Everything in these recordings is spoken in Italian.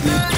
Radio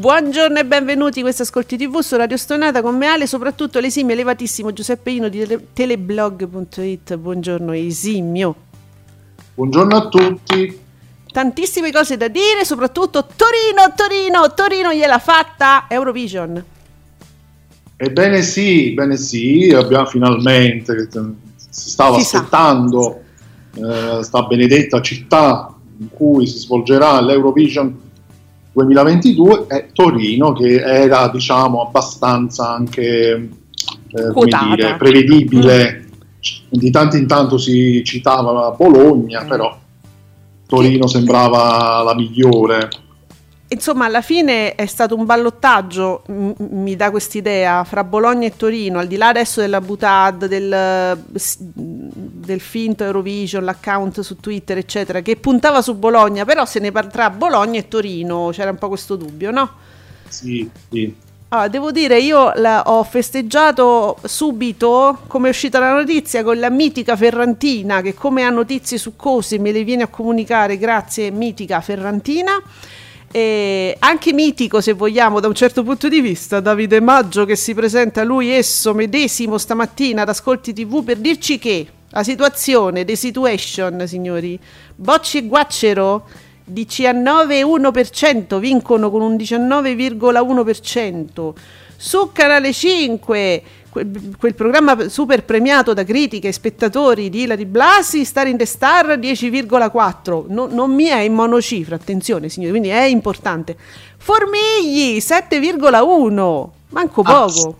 Buongiorno e benvenuti a questa Ascolti TV su Radio Stonata con me Ale, soprattutto l'esimio elevatissimo Giuseppe Ino di tele- teleblog.it. Buongiorno esimio. Buongiorno a tutti. Tantissime cose da dire, soprattutto Torino, Torino, Torino gliel'ha fatta Eurovision. Ebbene sì, bene sì, abbiamo finalmente, si stava si aspettando eh, sta benedetta città in cui si svolgerà l'Eurovision 2022 è Torino che era diciamo abbastanza anche eh, dire, prevedibile mm. di tanto in tanto si citava Bologna mm. però Torino sembrava la migliore Insomma, alla fine è stato un ballottaggio, m- mi dà quest'idea, fra Bologna e Torino, al di là adesso della butad, del, del finto Eurovision, l'account su Twitter, eccetera, che puntava su Bologna, però se ne parla tra Bologna e Torino, c'era un po' questo dubbio, no? Sì, sì. Ah, devo dire, io ho festeggiato subito, come è uscita la notizia, con la mitica Ferrantina, che come ha notizie su cose me le viene a comunicare, grazie mitica Ferrantina. E anche mitico se vogliamo da un certo punto di vista Davide Maggio che si presenta lui esso medesimo stamattina ad Ascolti TV per dirci che la situazione, the situation signori, Bocci e Guaccero 19,1% vincono con un 19,1% su Canale 5 quel, quel, programma super premiato da critiche e spettatori di Ilari Blasi, Star in the Star 10,4. No, non mi è in monocifra, attenzione signori, quindi è importante. Formigli 7,1, manco ah, poco.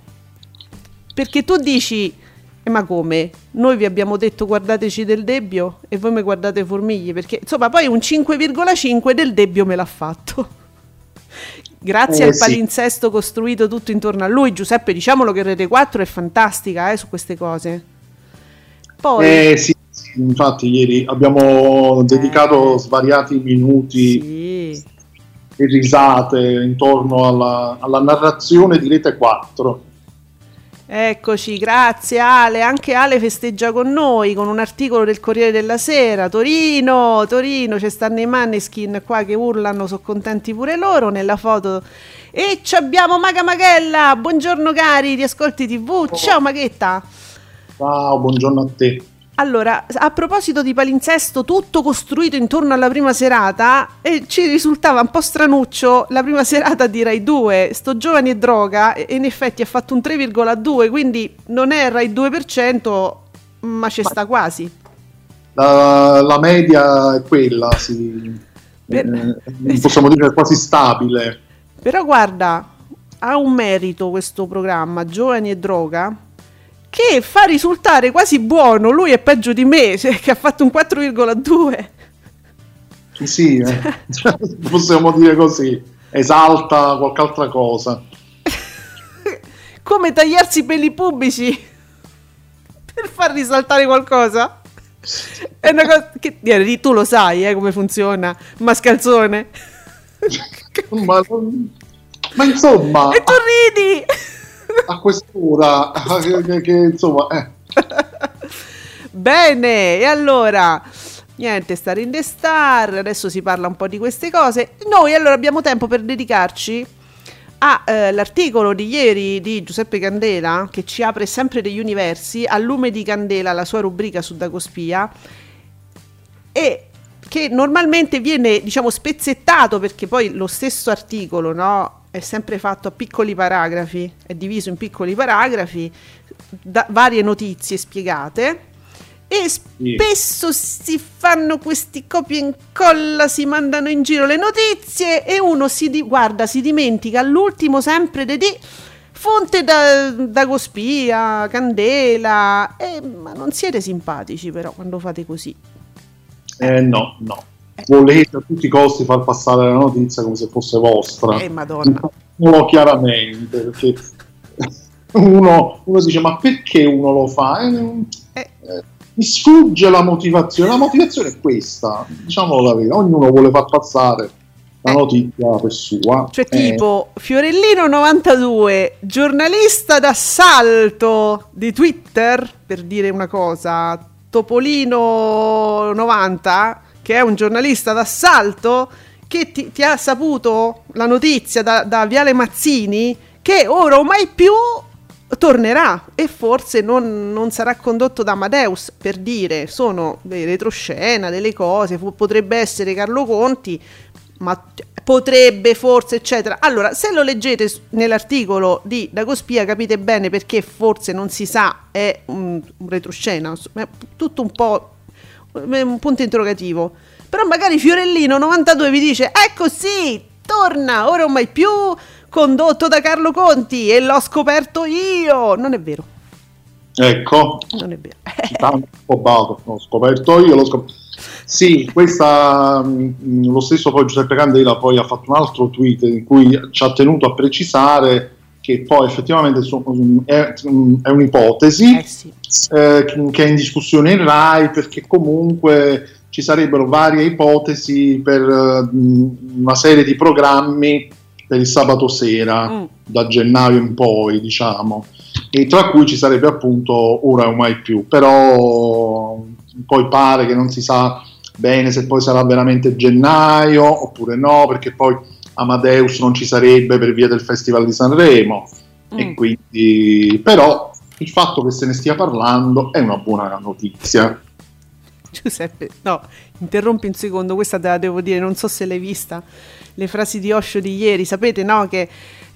Perché tu dici, eh, ma come? Noi vi abbiamo detto guardateci del Debbio e voi mi guardate Formigli, perché insomma poi un 5,5 del Debbio me l'ha fatto. Grazie eh, al palinsesto sì. costruito tutto intorno a lui, Giuseppe, diciamolo che Rete 4 è fantastica eh, su queste cose. Poi... Eh, sì, sì, infatti ieri abbiamo dedicato svariati minuti sì. e risate intorno alla, alla narrazione di Rete 4 Eccoci, grazie Ale. Anche Ale festeggia con noi con un articolo del Corriere della Sera. Torino, Torino, ci stanno i Manneskin qua che urlano, sono contenti pure loro nella foto. E ci abbiamo Maga Maghella. Buongiorno cari di Ascolti TV. Ciao Maghetta. Ciao, buongiorno a te. Allora, a proposito di palinsesto, tutto costruito intorno alla prima serata, e ci risultava un po' stranuccio la prima serata di Rai 2. Sto giovani e droga, e in effetti ha fatto un 3,2, quindi non è Rai 2%, ma ci sta quasi. La, la media è quella, sì. Per... Eh, possiamo dire quasi stabile. Però guarda, ha un merito questo programma, Giovani e Droga, che fa risultare quasi buono. Lui è peggio di me, cioè, che ha fatto un 4,2. Sì, eh. possiamo dire così. Esalta qualche altra cosa. Come tagliarsi i peli pubblici per far risaltare qualcosa? È una cosa che tu lo sai eh, come funziona, mascalzone. ma, ma insomma. E tu ridi! A quest'ora che, che insomma eh. bene e allora niente stare in the star adesso si parla un po' di queste cose noi allora abbiamo tempo per dedicarci all'articolo eh, di ieri di Giuseppe Candela, che ci apre sempre degli universi, a lume di candela, la sua rubrica su Dagospia, e che normalmente viene, diciamo, spezzettato perché poi lo stesso articolo, no? È sempre fatto a piccoli paragrafi, è diviso in piccoli paragrafi, da varie notizie spiegate e spesso si fanno questi copia e incolla, si mandano in giro le notizie e uno si di- guarda, si dimentica all'ultimo sempre di fonte da, da Gospia, Candela, eh, ma non siete simpatici però quando fate così. Eh no, no. Eh. Volete a tutti i costi far passare la notizia come se fosse vostra. Eh madonna. No, chiaramente, perché uno, uno, dice ma perché uno lo fa? Eh, eh, eh mi sfugge la motivazione. La motivazione è questa, diciamo la verità, ognuno vuole far passare la notizia per sua. Cioè, eh. tipo Fiorellino 92, giornalista d'assalto di Twitter, per dire una cosa, Topolino 90, che è un giornalista d'assalto, che ti, ti ha saputo la notizia da, da Viale Mazzini che ora o mai più tornerà e forse non, non, sarà condotto da Amadeus per dire sono dei retroscena, delle cose, potrebbe essere Carlo Conti, ma potrebbe forse eccetera. Allora, se lo leggete nell'articolo di Dagospia capite bene perché forse non si sa, è un, un retroscena, è tutto un po' un punto interrogativo. Però magari Fiorellino 92 vi dice ecco sì, torna, ora o mai più condotto da Carlo Conti e l'ho scoperto io. Non è vero. Ecco. Non è vero. Tanto l'ho scoperto io, l'ho scoperto. Sì, questa, mm, lo stesso poi Giuseppe Candela poi ha fatto un altro tweet in cui ci ha tenuto a precisare che poi effettivamente è, un'ipotesi eh sì. eh, che è in discussione in RAI perché comunque ci sarebbero varie ipotesi per uh, una serie di programmi per il sabato sera, mm. da gennaio in poi, diciamo, e tra cui ci sarebbe appunto ora o mai più, però poi pare che non si sa bene se poi sarà veramente gennaio oppure no, perché poi Amadeus non ci sarebbe per via del Festival di Sanremo, mm. e quindi però il fatto che se ne stia parlando è una buona notizia. Giuseppe, no, interrompi un secondo, questa te la devo dire, non so se l'hai vista le frasi di Osho di ieri, sapete no? che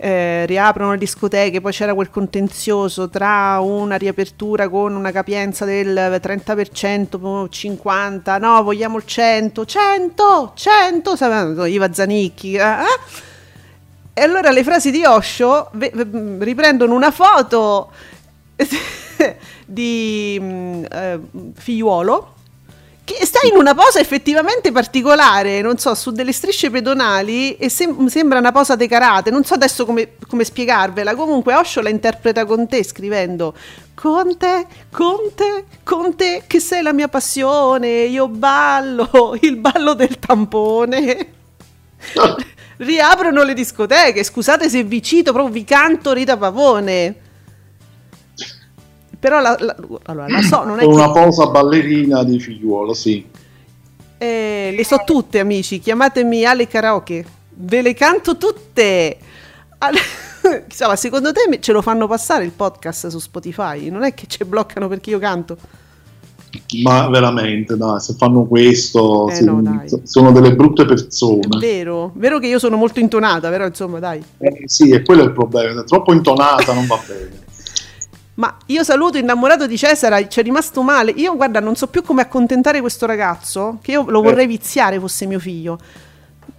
eh, riaprono le discoteche, poi c'era quel contenzioso tra una riapertura con una capienza del 30%, 50%, no, vogliamo il 100, 100, 100, sapete, Iva Zanicchi, eh? eh? E allora le frasi di Osho riprendono una foto di mm, eh, figliuolo che sta in una posa effettivamente particolare, non so, su delle strisce pedonali e sem- sembra una posa de karate, non so adesso come, come spiegarvela, comunque Osho la interpreta con te scrivendo Conte, Conte, Conte, che sei la mia passione, io ballo, il ballo del tampone. Riaprono le discoteche, scusate se vi cito, proprio vi canto Rita Pavone. Però la, la, allora, la so, non è una che... posa ballerina di figliuolo, sì. Eh, le so tutte, amici. Chiamatemi Ale Karaoke. Ve le canto tutte. Chissà, secondo te ce lo fanno passare il podcast su Spotify? Non è che ci bloccano perché io canto? Ma veramente, dai, se fanno questo eh, no, sono delle brutte persone. È vero, vero che io sono molto intonata, però insomma, dai. Eh, sì, è quello il problema. Troppo intonata non va bene. Ma io saluto innamorato di Cesare, ci è rimasto male. Io guarda, non so più come accontentare questo ragazzo, che io lo vorrei viziare fosse mio figlio.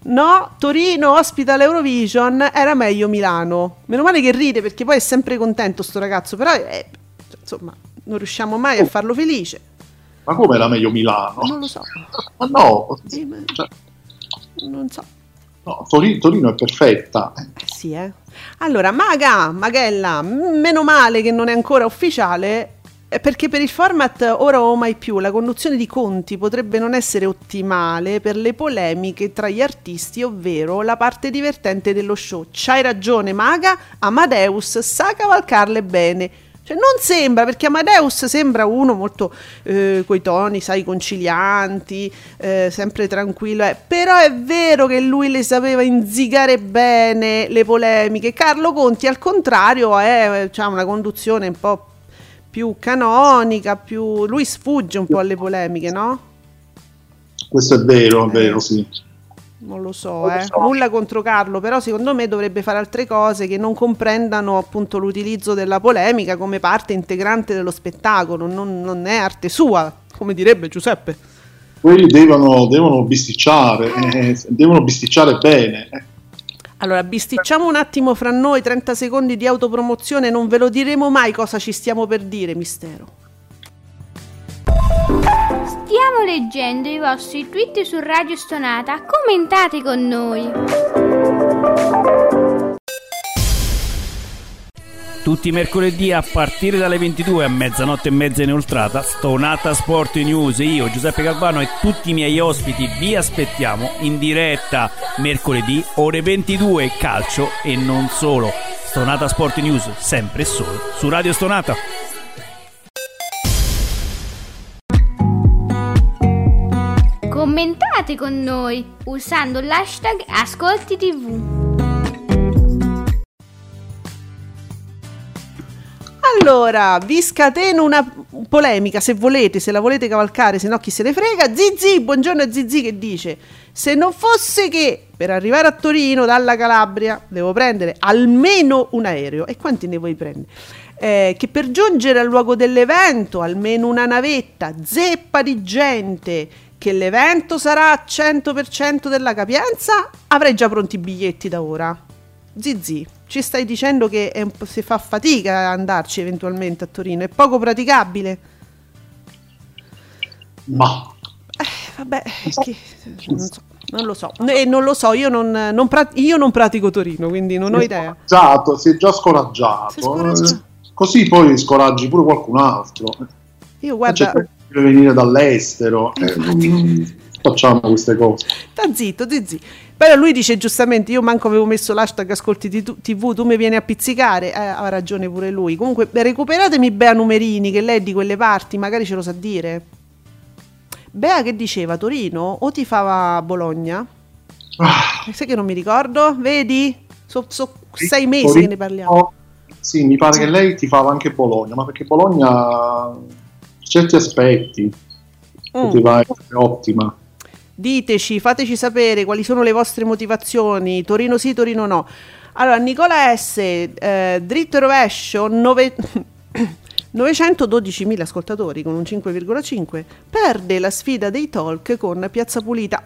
No, Torino ospita l'Eurovision, era meglio Milano. Meno male che ride perché poi è sempre contento sto ragazzo, però eh, insomma, non riusciamo mai a farlo felice. Ma come era meglio Milano? Non lo so. Ma no, cioè, non so. No, Torino, Torino è perfetta. Eh sì, eh. Allora, Maga, Magella, meno male che non è ancora ufficiale, perché per il format ora o mai più la conduzione di conti potrebbe non essere ottimale per le polemiche tra gli artisti, ovvero la parte divertente dello show. C'hai ragione, Maga, Amadeus sa cavalcarle bene. Cioè, non sembra, perché Amadeus sembra uno molto eh, coi toni, sai, concilianti, eh, sempre tranquillo, eh. però è vero che lui le sapeva inzigare bene le polemiche. Carlo Conti, al contrario, ha una conduzione un po' più canonica, più... lui sfugge un po' alle polemiche, no? Questo è vero, è vero, sì non lo so, eh. nulla contro Carlo, però secondo me dovrebbe fare altre cose che non comprendano appunto l'utilizzo della polemica come parte integrante dello spettacolo, non, non è arte sua, come direbbe Giuseppe. Quelli devono, devono bisticciare, eh, devono bisticciare bene. Eh. Allora, bisticciamo un attimo fra noi 30 secondi di autopromozione, non ve lo diremo mai cosa ci stiamo per dire, mistero. Stiamo leggendo i vostri tweet su Radio Stonata, commentate con noi. Tutti i mercoledì a partire dalle 22 a mezzanotte e mezza inoltrata, Stonata Sport News, io Giuseppe Calvano e tutti i miei ospiti vi aspettiamo in diretta mercoledì ore 22 calcio e non solo. Stonata Sport News, sempre e solo su Radio Stonata. Commentate con noi usando l'hashtag Ascolti TV. Allora, vi scateno una polemica se volete, se la volete cavalcare, se no chi se ne frega. Zizi, buongiorno a Zizi che dice: Se non fosse che per arrivare a Torino dalla Calabria devo prendere almeno un aereo, e quanti ne vuoi prendere? Eh, che per giungere al luogo dell'evento almeno una navetta zeppa di gente che l'evento sarà a 100% della capienza, avrei già pronti i biglietti da ora. Zizi, ci stai dicendo che si fa fatica ad andarci eventualmente a Torino, è poco praticabile? Ma... Eh, vabbè, che, non, so, non, lo so, eh, non lo so, io non, non, prat- io non pratico Torino, quindi non ho idea. Si è già scoraggiato. scoraggiato. Così poi scoraggi pure qualcun altro. Io guarda deve venire dall'estero. Eh, facciamo queste cose. Sta zitto, zitto. Però lui dice giustamente: Io manco avevo messo l'hashtag Ascolti TV, tu mi vieni a pizzicare. Eh, ha ragione pure lui. Comunque, recuperatemi Bea Numerini, che lei di quelle parti, magari ce lo sa dire. Bea che diceva Torino o ti fava Bologna? Ah. Sai che non mi ricordo? Vedi? Sono so sei mesi Torino, che ne parliamo. Sì, mi pare che lei ti fava anche Bologna, ma perché Bologna certi aspetti mm. poteva essere ottima. Diteci, fateci sapere quali sono le vostre motivazioni, Torino sì, Torino no. Allora, Nicola S, eh, dritto e rovescio, 9... 912.000 ascoltatori con un 5,5 perde la sfida dei talk con Piazza Pulita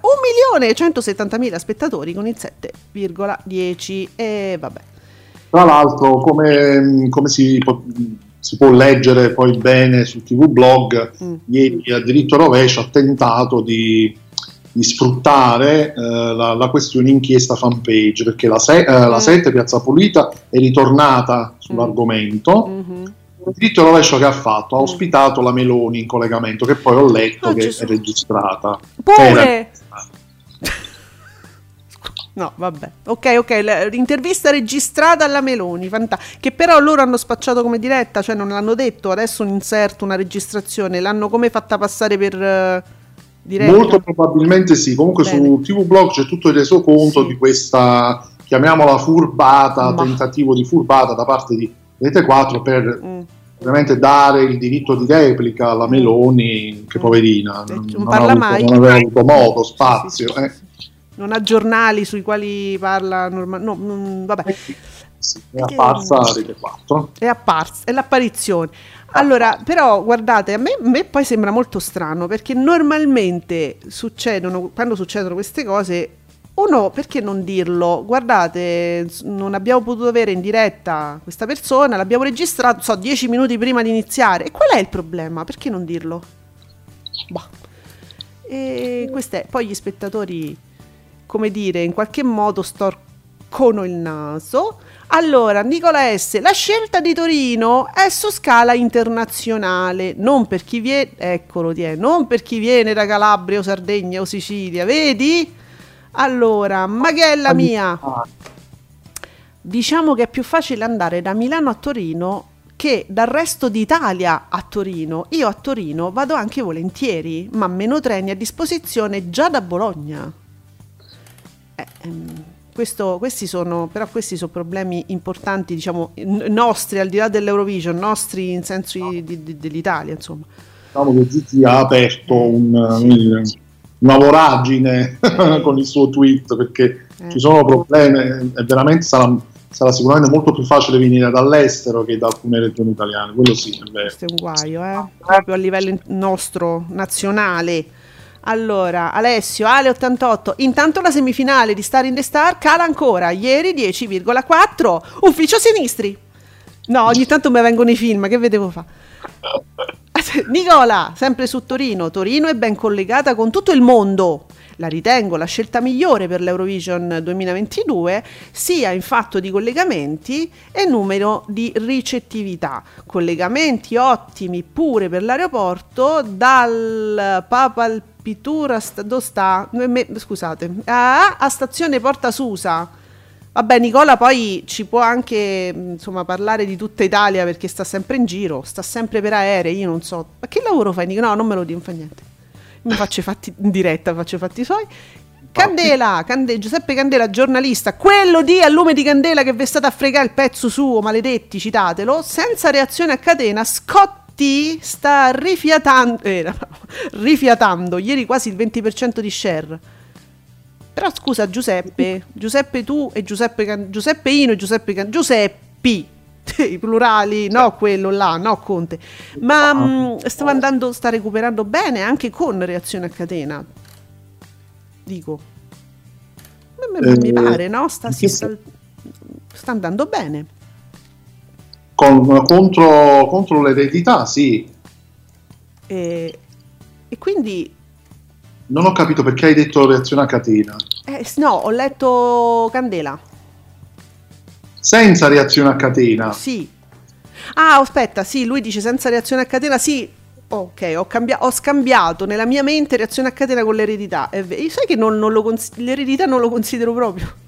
1.170.000 spettatori con il 7,10 e vabbè tra l'altro come, come si si può leggere poi bene su TV Blog, mm. ieri a diritto rovescio ha tentato di, di sfruttare eh, la, la, questione inchiesta fanpage, perché la, se, eh, mm. la 7 Piazza Pulita è ritornata sull'argomento. Mm-hmm. Il diritto rovescio che ha fatto ha mm. ospitato la Meloni in collegamento, che poi ho letto oh, che Gesù. è registrata. Pure! No, vabbè. Ok, ok, l'intervista registrata alla Meloni, fanta- che però loro hanno spacciato come diretta, cioè non l'hanno detto, adesso un inserto, una registrazione, l'hanno come fatta passare per uh, diretta? Molto probabilmente sì, comunque Bene. su TV Blog c'è tutto il resoconto sì. di questa, chiamiamola furbata, Ma. tentativo di furbata da parte di Rete 4 per... Mm ovviamente dare il diritto di replica alla Meloni, che mm. poverina, non, non, parla avuto, mai. non aveva avuto modo, spazio. Sì, sì, eh. Non ha giornali sui quali parla normalmente. No, non, vabbè. Sì, è apparsa a Rete 4. È apparsa, è l'apparizione. Allora, però, guardate, a me, a me, poi sembra molto strano perché normalmente succedono, quando succedono queste cose, uno, perché non dirlo? Guardate, non abbiamo potuto avere in diretta questa persona, l'abbiamo registrato, so, dieci minuti prima di iniziare. E qual è il problema? Perché non dirlo? Bah. E questo è, poi gli spettatori come dire, in qualche modo storcono il naso. Allora, Nicola S, la scelta di Torino è su scala internazionale, non per chi viene, eccolo, die, non per chi viene da Calabria o Sardegna o Sicilia, vedi? Allora, Maghella mia, diciamo che è più facile andare da Milano a Torino che dal resto d'Italia a Torino, io a Torino vado anche volentieri, ma meno treni a disposizione già da Bologna. Eh, ehm, questo, questi sono, però questi sono problemi importanti, diciamo, nostri, al di là dell'Eurovision, nostri in senso di, di, dell'Italia, insomma. Diciamo che Zizi ha aperto un, sì. una voragine con il suo tweet, perché eh. ci sono problemi e veramente sarà sarà sicuramente molto più facile venire dall'estero che da alcune regioni italiane, quello sì, è vero. Questo è un guaio, eh? proprio a livello nostro, nazionale. Allora, Alessio, Ale 88. Intanto la semifinale di Star in the Star cala ancora. Ieri 10,4. Ufficio sinistri. No, ogni tanto mi vengono i film, che vedevo fa? Nicola, sempre su Torino. Torino è ben collegata con tutto il mondo la ritengo la scelta migliore per l'Eurovision 2022, sia in fatto di collegamenti e numero di ricettività. Collegamenti ottimi pure per l'aeroporto dal Papalpitura, dove sta? Scusate, a, a stazione Porta Susa. Vabbè, Nicola poi ci può anche insomma, parlare di tutta Italia perché sta sempre in giro, sta sempre per aerei, io non so. Ma che lavoro fai? No, non me lo dico, non fa niente mi faccio i fatti in diretta, faccio i fatti suoi. Candela, Cande- Giuseppe Candela, giornalista, quello di a lume di candela che vi è stato a fregare il pezzo suo, maledetti, citatelo, senza reazione a catena, Scotti sta rifiatando, eh, rifiatando ieri quasi il 20% di share. Però scusa Giuseppe, Giuseppe tu e Giuseppe, Can- Giuseppe Ino e Giuseppe Can- Giuseppi, i plurali, no quello là, no Conte, ma mh, mm, stava andando, sta recuperando bene anche con reazione a catena, dico. Eh, mi pare, no? Sta, sta, sta andando bene. Con, contro, contro l'eredità, sì. E, e, quindi... Non ho capito perché hai detto reazione a catena. Eh, no, ho letto Candela senza reazione a catena. Sì. Ah, aspetta, sì, lui dice senza reazione a catena, sì. Ok, ho, cambia- ho scambiato nella mia mente reazione a catena con l'eredità. E sai che non, non cons- l'eredità non lo considero proprio.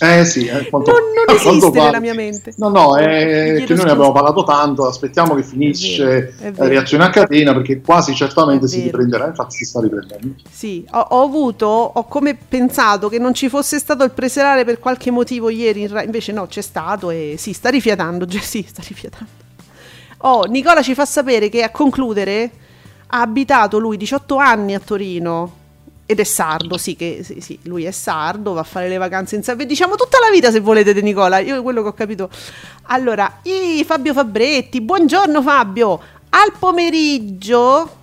Eh sì, eh, quanto, non, non esiste nella mia mente. No, no, è che noi ne abbiamo parlato tanto, aspettiamo che finisce la reazione a catena perché quasi certamente si riprenderà, infatti si sta riprendendo. Sì, ho, ho, avuto, ho come pensato che non ci fosse stato il preserale per qualche motivo ieri, invece no, c'è stato e sì, sta rifiatando, sì, sta rifiatando. Oh, Nicola ci fa sapere che a concludere ha abitato lui 18 anni a Torino ed è sardo, sì, che sì, sì, lui è sardo, va a fare le vacanze in Sardegna. Diciamo tutta la vita se volete De Nicola, io quello che ho capito. Allora, i Fabio Fabretti, buongiorno Fabio. Al pomeriggio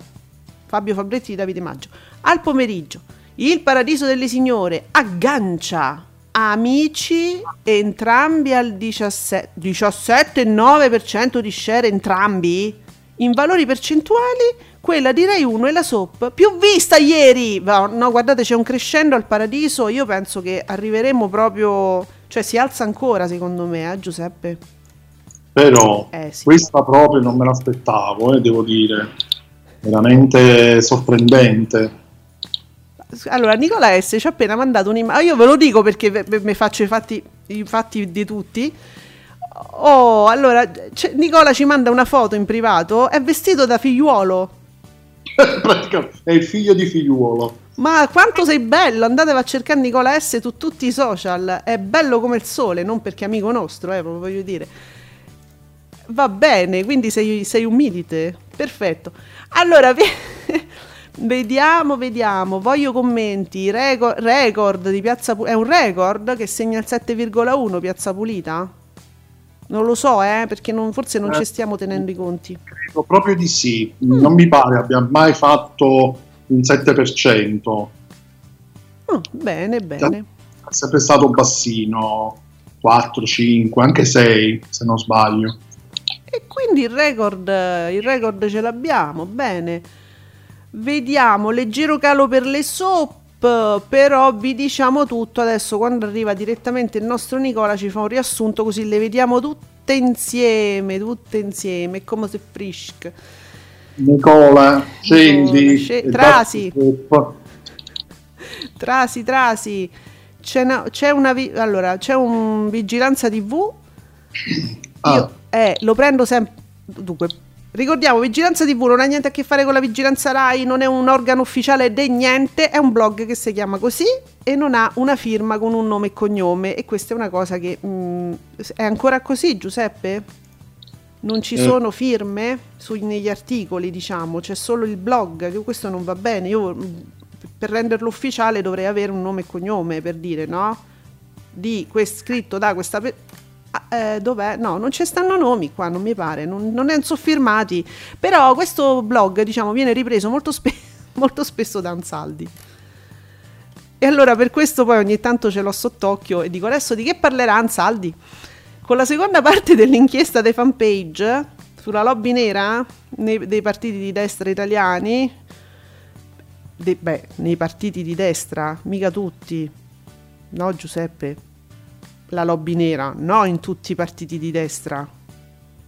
Fabio Fabretti di Davide Maggio. Al pomeriggio il Paradiso delle Signore aggancia amici entrambi al 17,9% di share entrambi in valori percentuali quella di Rai 1 è la soap più vista ieri. No, guardate, c'è un crescendo al paradiso. Io penso che arriveremo proprio. Cioè, si alza ancora, secondo me, eh, Giuseppe. Però eh, sì. questa proprio non me l'aspettavo, eh, devo dire. Veramente sorprendente. Allora, Nicola S ci ha appena mandato un'immagine. Io ve lo dico perché mi faccio i fatti, i fatti di tutti. Oh, allora, Nicola ci manda una foto in privato. È vestito da figliuolo. è il figlio di figliuolo. Ma quanto sei bello! Andatevi a cercare Nicola S su tutti i social. È bello come il sole, non perché è amico nostro, eh, voglio dire. Va bene, quindi sei, sei un. Perfetto. Allora, vediamo, vediamo. Voglio commenti. Record, record di Piazza Pulita. È un record che segna il 7,1 Piazza Pulita? Non lo so, eh, perché non, forse non eh, ci stiamo tenendo i conti. Credo proprio di sì. Mm. Non mi pare abbia mai fatto un 7%. Oh, bene, bene. È sempre stato bassino, 4, 5, anche 6 se non sbaglio. E quindi il record, il record ce l'abbiamo, bene. Vediamo, leggero calo per le soap però vi diciamo tutto adesso quando arriva direttamente il nostro Nicola ci fa un riassunto così le vediamo tutte insieme tutte insieme come se frisk. Nicola scendi sc- trasi. Trasi trasi. C'è una, c'è una vi- allora c'è un vigilanza tv ah. Io, Eh, lo prendo sempre. Dunque, ricordiamo, Vigilanza TV non ha niente a che fare con la Vigilanza Rai, non è un organo ufficiale di niente, è un blog che si chiama così e non ha una firma con un nome e cognome. E questa è una cosa che. Mh, mm, è ancora così, Giuseppe? Non ci eh. sono firme su, negli articoli, diciamo, c'è solo il blog, che questo non va bene. Io mm, per renderlo ufficiale dovrei avere un nome e cognome per dire, no? Di quest, scritto da questa persona. Eh, dov'è? No, non ci stanno nomi qua, non mi pare, non, non ne sono firmati. Però questo blog, diciamo, viene ripreso molto, spe- molto spesso da Ansaldi. E allora per questo poi ogni tanto ce l'ho sott'occhio e dico adesso di che parlerà Ansaldi? Con la seconda parte dell'inchiesta dei fanpage sulla lobby nera nei, dei partiti di destra italiani, de, beh, nei partiti di destra, mica tutti, no Giuseppe? La lobby nera, no in tutti i partiti di destra,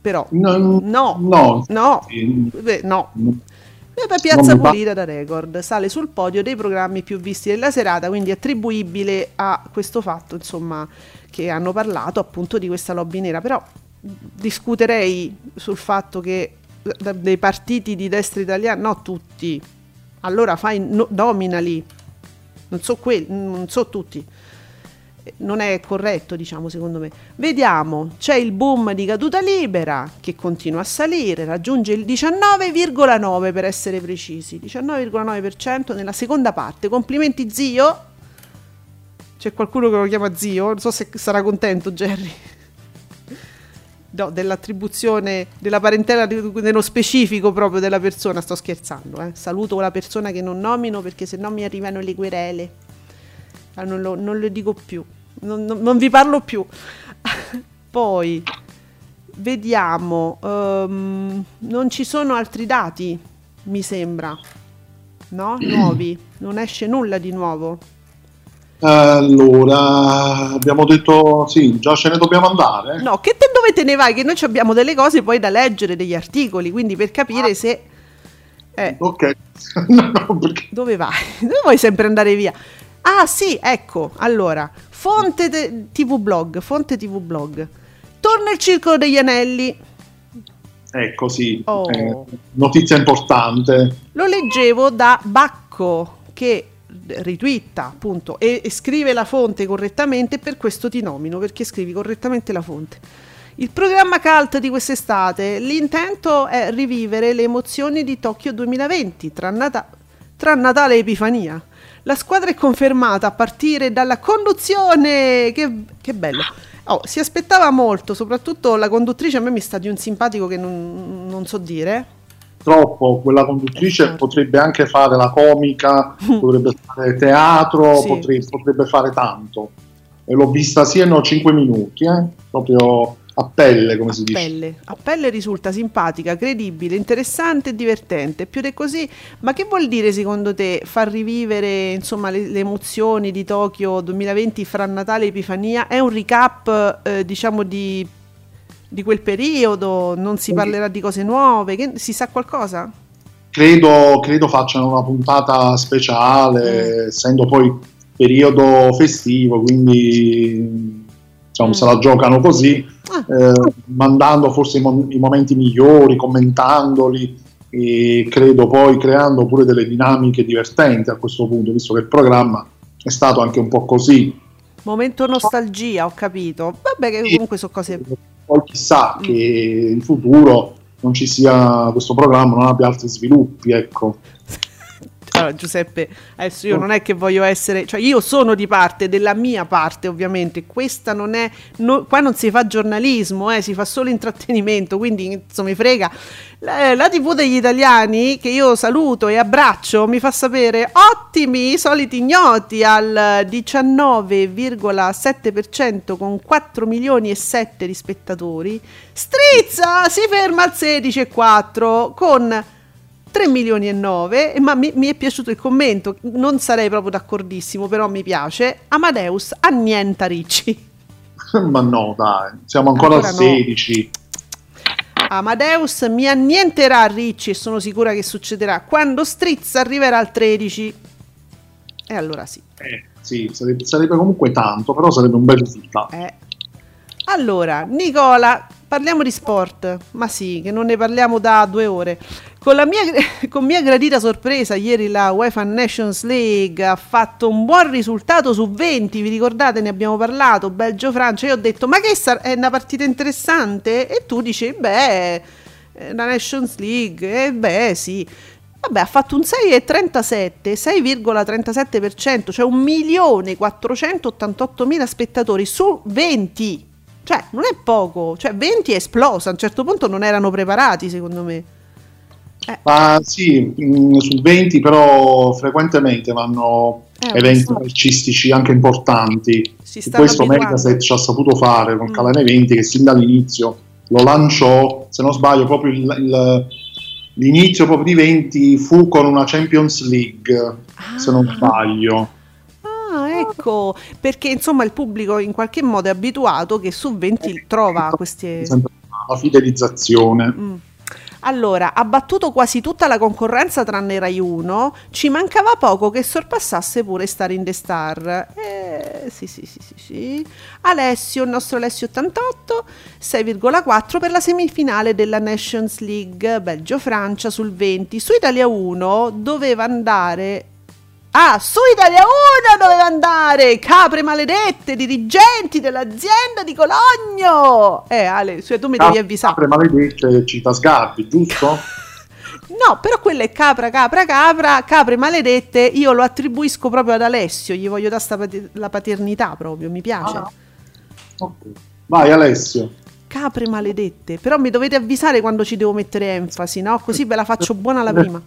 però no, no, no, no, beh, no. Poi Piazza Pulita da record sale sul podio dei programmi più visti della serata, quindi attribuibile a questo fatto, insomma, che hanno parlato appunto di questa lobby nera. Però discuterei sul fatto che dei partiti di destra italiana, no tutti, allora fai no, nominali, non so, quelli, non so tutti non è corretto, diciamo, secondo me. Vediamo, c'è il boom di caduta libera che continua a salire, raggiunge il 19,9 per essere precisi, 19,9% nella seconda parte. Complimenti zio. C'è qualcuno che lo chiama zio, non so se sarà contento Jerry. No, dell'attribuzione della parentela nello specifico proprio della persona, sto scherzando, eh. saluto la persona che non nomino perché se no mi arrivano le querele. Ah, non, lo, non lo dico più non, non, vi parlo più. Poi vediamo, um, non ci sono altri dati, mi sembra, no? Nuovi, non esce nulla di nuovo. Allora, abbiamo detto sì, già ce ne dobbiamo andare. No, che te dove te ne vai? Che noi abbiamo delle cose poi da leggere, degli articoli, quindi per capire ah. se... Eh, ok, no, no, perché... dove vai? Dove vuoi sempre andare via? Ah sì, ecco, allora, fonte de- TV blog, fonte TV blog. Torna il circolo degli anelli. Ecco sì, oh. eh, notizia importante. Lo leggevo da Bacco che ritwitta appunto e, e scrive la fonte correttamente per questo ti nomino perché scrivi correttamente la fonte. Il programma cult di quest'estate, l'intento è rivivere le emozioni di Tokyo 2020 tra, Nata- tra Natale e Epifania la squadra è confermata a partire dalla conduzione. Che, che bello. Oh, si aspettava molto, soprattutto la conduttrice a me mi sta di un simpatico che non, non so dire. Troppo, quella conduttrice eh, potrebbe anche fare la comica, potrebbe fare teatro, sì. potrebbe, potrebbe, fare tanto. E l'ho vista sia in 5 minuti, eh? proprio a pelle, come a si pelle. dice. A pelle risulta simpatica, credibile, interessante e divertente. Più di così, ma che vuol dire secondo te far rivivere insomma, le, le, emozioni di Tokyo 2020 fra Natale e Epifania? È un recap, eh, diciamo, di, di, quel periodo? Non si parlerà di cose nuove? Che, si sa qualcosa? Credo, credo facciano una puntata speciale, mm. essendo poi periodo festivo, quindi diciamo, mm. se la giocano così, ah. eh, mandando forse i, mo- i, momenti migliori, commentandoli e credo poi creando pure delle dinamiche divertenti a questo punto, visto che il programma è stato anche un po' così. Momento nostalgia, ho capito. Vabbè, che comunque sono cose. Poi chissà mm. che in futuro non ci sia questo programma, non abbia altri sviluppi, ecco. Allora, Giuseppe, adesso io non è che voglio essere, cioè io sono di parte, della mia parte ovviamente, questa non è, no, qua non si fa giornalismo, eh, si fa solo intrattenimento, quindi insomma mi frega. La, la, TV degli italiani, che io saluto e abbraccio, mi fa sapere ottimi, soliti ignoti al 19,7% con 4 milioni e 7 di spettatori. Strizza si ferma al 16,4 con 3 milioni e 9, ma mi, mi, è piaciuto il commento, non sarei proprio d'accordissimo, però mi piace. Amadeus annienta Ricci. ma no, dai, siamo ancora, ancora al 16. No. Amadeus mi annienterà Ricci e sono sicura che succederà quando Strizza arriverà al 13. E allora sì. Eh, sì, sarebbe, sarebbe comunque tanto, però sarebbe un bel risultato. Eh. Allora, Nicola Parliamo di sport, ma sì, che non ne parliamo da due ore. Con, la mia, con mia gradita sorpresa, ieri la UEFA Nations League ha fatto un buon risultato su 20, vi ricordate, ne abbiamo parlato, Belgio-Francia, io ho detto, ma che è una partita interessante? E tu dici, beh, la Nations League, e beh, sì. Vabbè, ha fatto un 6,37, 6,37%, cioè 1.488.000 spettatori su 20. Cioè, non è poco, cioè 20 è esplosa, a un certo punto non erano preparati, secondo me. Eh. Ma sì, mh, su 20 però frequentemente vanno eh, eventi calcistici anche importanti. Questo Mediaset ci ha saputo fare con mm. Calane 20 che sin dall'inizio lo lanciò, se non sbaglio, proprio il, il, l'inizio proprio di 20 fu con una Champions League, ah. se non ah. sbaglio ecco, perché insomma il pubblico in qualche modo è abituato che su 20 trova queste... La fidelizzazione. Mm. Allora, ha battuto quasi tutta la concorrenza tranne Rai 1, ci mancava poco che sorpassasse pure Star in the Star. Eh, sì, sì, sì, sì, sì. Alessio, il nostro Alessio 88, 6,4 per la semifinale della Nations League Belgio-Francia sul 20. Su Italia 1 doveva andare Ah, su Italia 1 doveva andare! Capre maledette, dirigenti dell'azienda di Cologno! Eh, Ale, cioè, tu mi devi avvisare. Capre maledette, cita Sgarbi, giusto? No, però quella è capra, capra, capra, capre maledette, io lo attribuisco proprio ad Alessio, gli voglio dare pater- la paternità proprio, mi piace. Ah, okay. Vai Alessio. Capre maledette, però mi dovete avvisare quando ci devo mettere enfasi, no? Così ve la faccio buona la prima.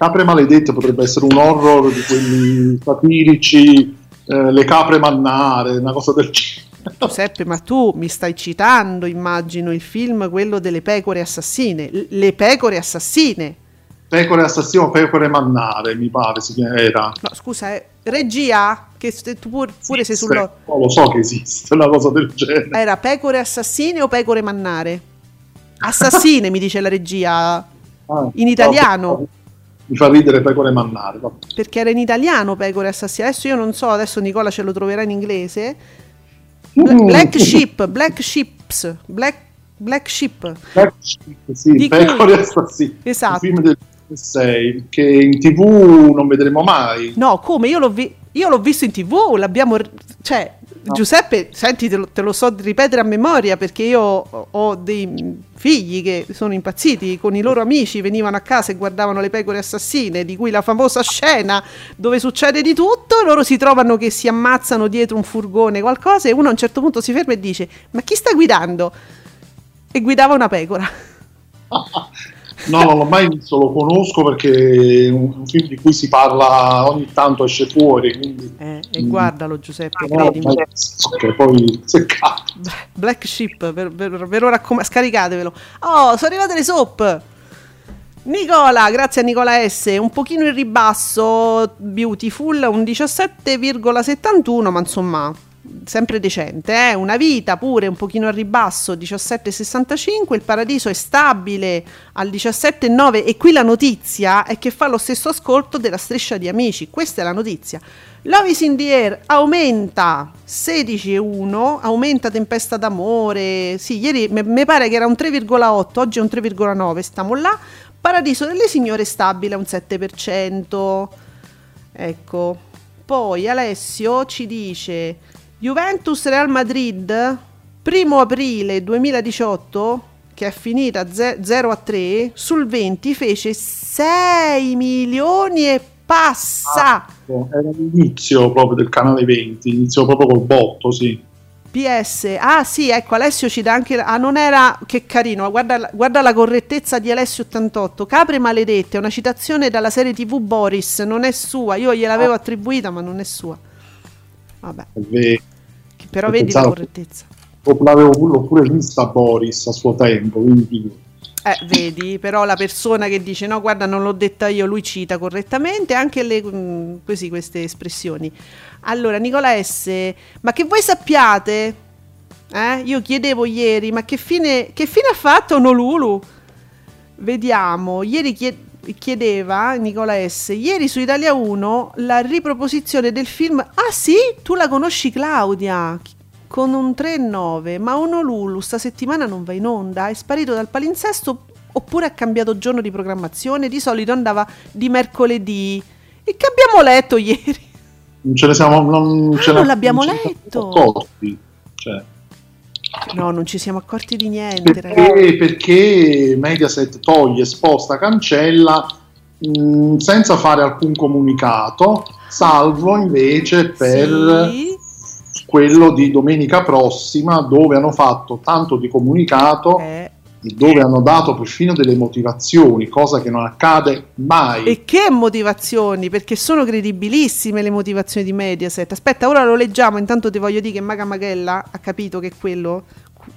Capre maledette potrebbe essere un horror di quelli satirici, eh, le capre mannare, una cosa del genere. Giuseppe, ma tu mi stai citando, immagino, il film, quello delle pecore assassine. Le pecore assassine. Pecore assassine o pecore mannare, mi pare si era. No, scusa, eh, regia, che tu pur, pure sei sullo... Oh, lo so che esiste una cosa del genere. Era pecore assassine o pecore mannare? Assassine, mi dice la regia. Ah, in italiano. No, mi fa ridere pecore mannare. Vabbè. Perché era in italiano pecore assassine. Adesso io non so, adesso Nicola ce lo troverà in inglese. Mm. Black Sheep, Black Ships, Black, Black Sheep. Black Sheep, sì, Di pecore cui... assassine. Esatto. Un film del 2006 che in tv non vedremo mai. No, come? Io l'ho, vi- io l'ho visto in tv, l'abbiamo... Cioè, No. Giuseppe, senti, te lo, te lo, so ripetere a memoria perché io ho dei figli che sono impazziti con i loro amici, venivano a casa e guardavano le pecore assassine, di cui la famosa scena dove succede di tutto, loro si trovano che si ammazzano dietro un furgone, qualcosa, e uno a un certo punto si ferma e dice: Ma chi sta guidando? E guidava una pecora. No, non l'ho mai visto, lo conosco perché è un, film di cui si parla ogni tanto, esce fuori. Quindi, eh, e guardalo Giuseppe, no, credimi. Ok, poi seccato. Black Sheep, per, per, per ora com- scaricatevelo. Oh, sono arrivate le soap! Nicola, grazie a Nicola S, un pochino in ribasso, Beautiful, un 17,71, ma insomma sempre decente, eh? una vita pure un pochino a ribasso 17,65, il paradiso è stabile al 17,9 e qui la notizia è che fa lo stesso ascolto della striscia di amici, questa è la notizia. Love is in the air aumenta 16,1, aumenta tempesta d'amore, sì ieri mi pare che era un 3,8, oggi è un 3,9, stiamo là, paradiso delle signore stabile un 7%, ecco. Poi Alessio ci dice Juventus Real Madrid, primo aprile 2018, che è finita 0 a 3, sul 20 fece 6 milioni e passa. Ah, era l'inizio proprio del canale 20, iniziò proprio col botto, sì. PS, ah sì, ecco Alessio ci dà anche, ah non era, che carino, guarda, guarda la correttezza di Alessio 88, Capre maledette, una citazione dalla serie tv Boris, non è sua, io gliel'avevo ah. attribuita ma non è sua. Vabbè. Però Ho vedi la correttezza. L'avevo pure vista Boris a suo tempo, quindi... Eh, vedi, però la persona che dice no, guarda, non l'ho detta io, lui cita correttamente anche le, mh, mm, così, queste espressioni. Allora, Nicola S., ma che voi sappiate, eh? io chiedevo ieri, ma che fine, che fine ha fatto Nolulu? Vediamo, ieri chied- chiedeva Nicola S. Ieri su Italia 1 la riproposizione del film. Ah sì? Tu la conosci Claudia? con un 3-9, ma Honolulu sta settimana non va in onda, è sparito dal palinsesto oppure ha cambiato giorno di programmazione, di solito andava di mercoledì. E che abbiamo letto ieri? Non ce ne siamo... Non, ah, non l'abbiamo letto. Accorti. Cioè. No, non ci siamo accorti di niente. Perché, perché Mediaset toglie, sposta, cancella mh, mm, senza fare alcun comunicato, salvo invece per sì. quello di domenica prossima dove hanno fatto tanto di comunicato. Eh dove hanno dato perfino delle motivazioni, cosa che non accade mai. E che motivazioni? Perché sono credibilissime le motivazioni di Mediaset. Aspetta, ora lo leggiamo, intanto ti voglio dire che Maga Magella ha capito che quello,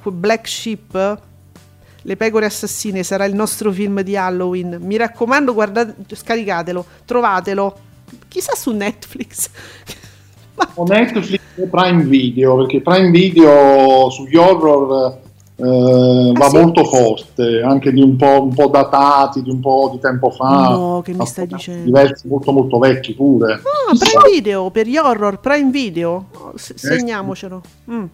Black Sheep, le pecore assassine, sarà il nostro film di Halloween. Mi raccomando, guardate, scaricatelo, trovatelo. Chissà su Netflix. Ma... O Netflix o Prime Video, perché Prime Video sugli horror eh, ah, va sì? molto forte, anche di un po', un po', datati, di un po' di tempo fa. No, che mi stai dicendo? Diversi, molto molto vecchi pure. Ah, Prime Video, per gli horror, Prime Video. S- segniamocelo. Mm.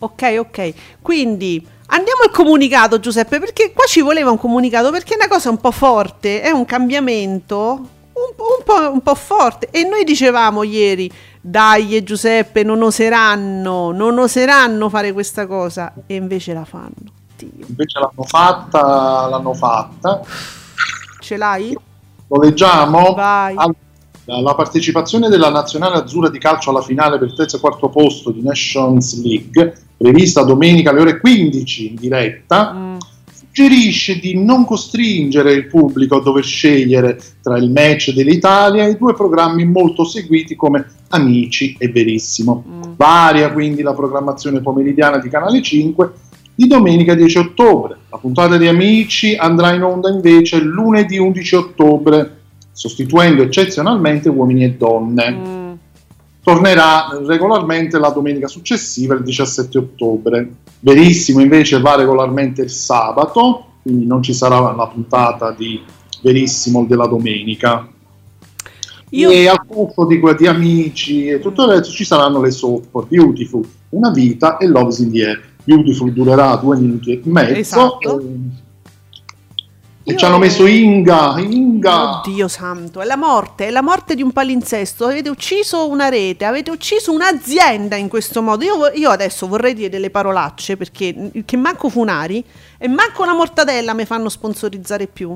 Ok, ok. Quindi andiamo al comunicato, Giuseppe, perché qua ci voleva un comunicato, perché è una cosa un po' forte, è un cambiamento un, un, po', un po' forte. E noi dicevamo ieri, dai Giuseppe, non oseranno, non oseranno fare questa cosa. E invece la fanno. Dio. Invece l'hanno fatta, l'hanno fatta. Ce l'hai? Lo leggiamo? Vai. Allora, la partecipazione della nazionale azzurra di calcio alla finale per il terzo e quarto posto di Nations League, prevista domenica alle ore 15 in diretta, mm suggerisce di non costringere il pubblico a dover scegliere tra il match dell'Italia e due programmi molto seguiti come Amici e Verissimo. Mm. Varia quindi la programmazione pomeridiana di Canale 5 di domenica 10 ottobre. La puntata di Amici andrà in onda invece lunedì 11 ottobre, sostituendo eccezionalmente uomini e donne. Mm tornerà regolarmente la domenica successiva, il 17 ottobre. Verissimo invece va regolarmente il sabato, quindi non ci sarà la puntata di Verissimo della domenica. Io... E al posto di, di amici e tutto il resto ci saranno le soap Beautiful, Una vita e Love's in the Air. Beautiful durerà due minuti e mezzo. Esatto. E e Io... ci hanno messo Inga, Inga. Oddio santo, è la morte, è la morte di un palinsesto. Avete ucciso una rete, avete ucciso un'azienda in questo modo. Io, io adesso vorrei dire delle parolacce perché che manco Funari e manco una mortadella mi fanno sponsorizzare più.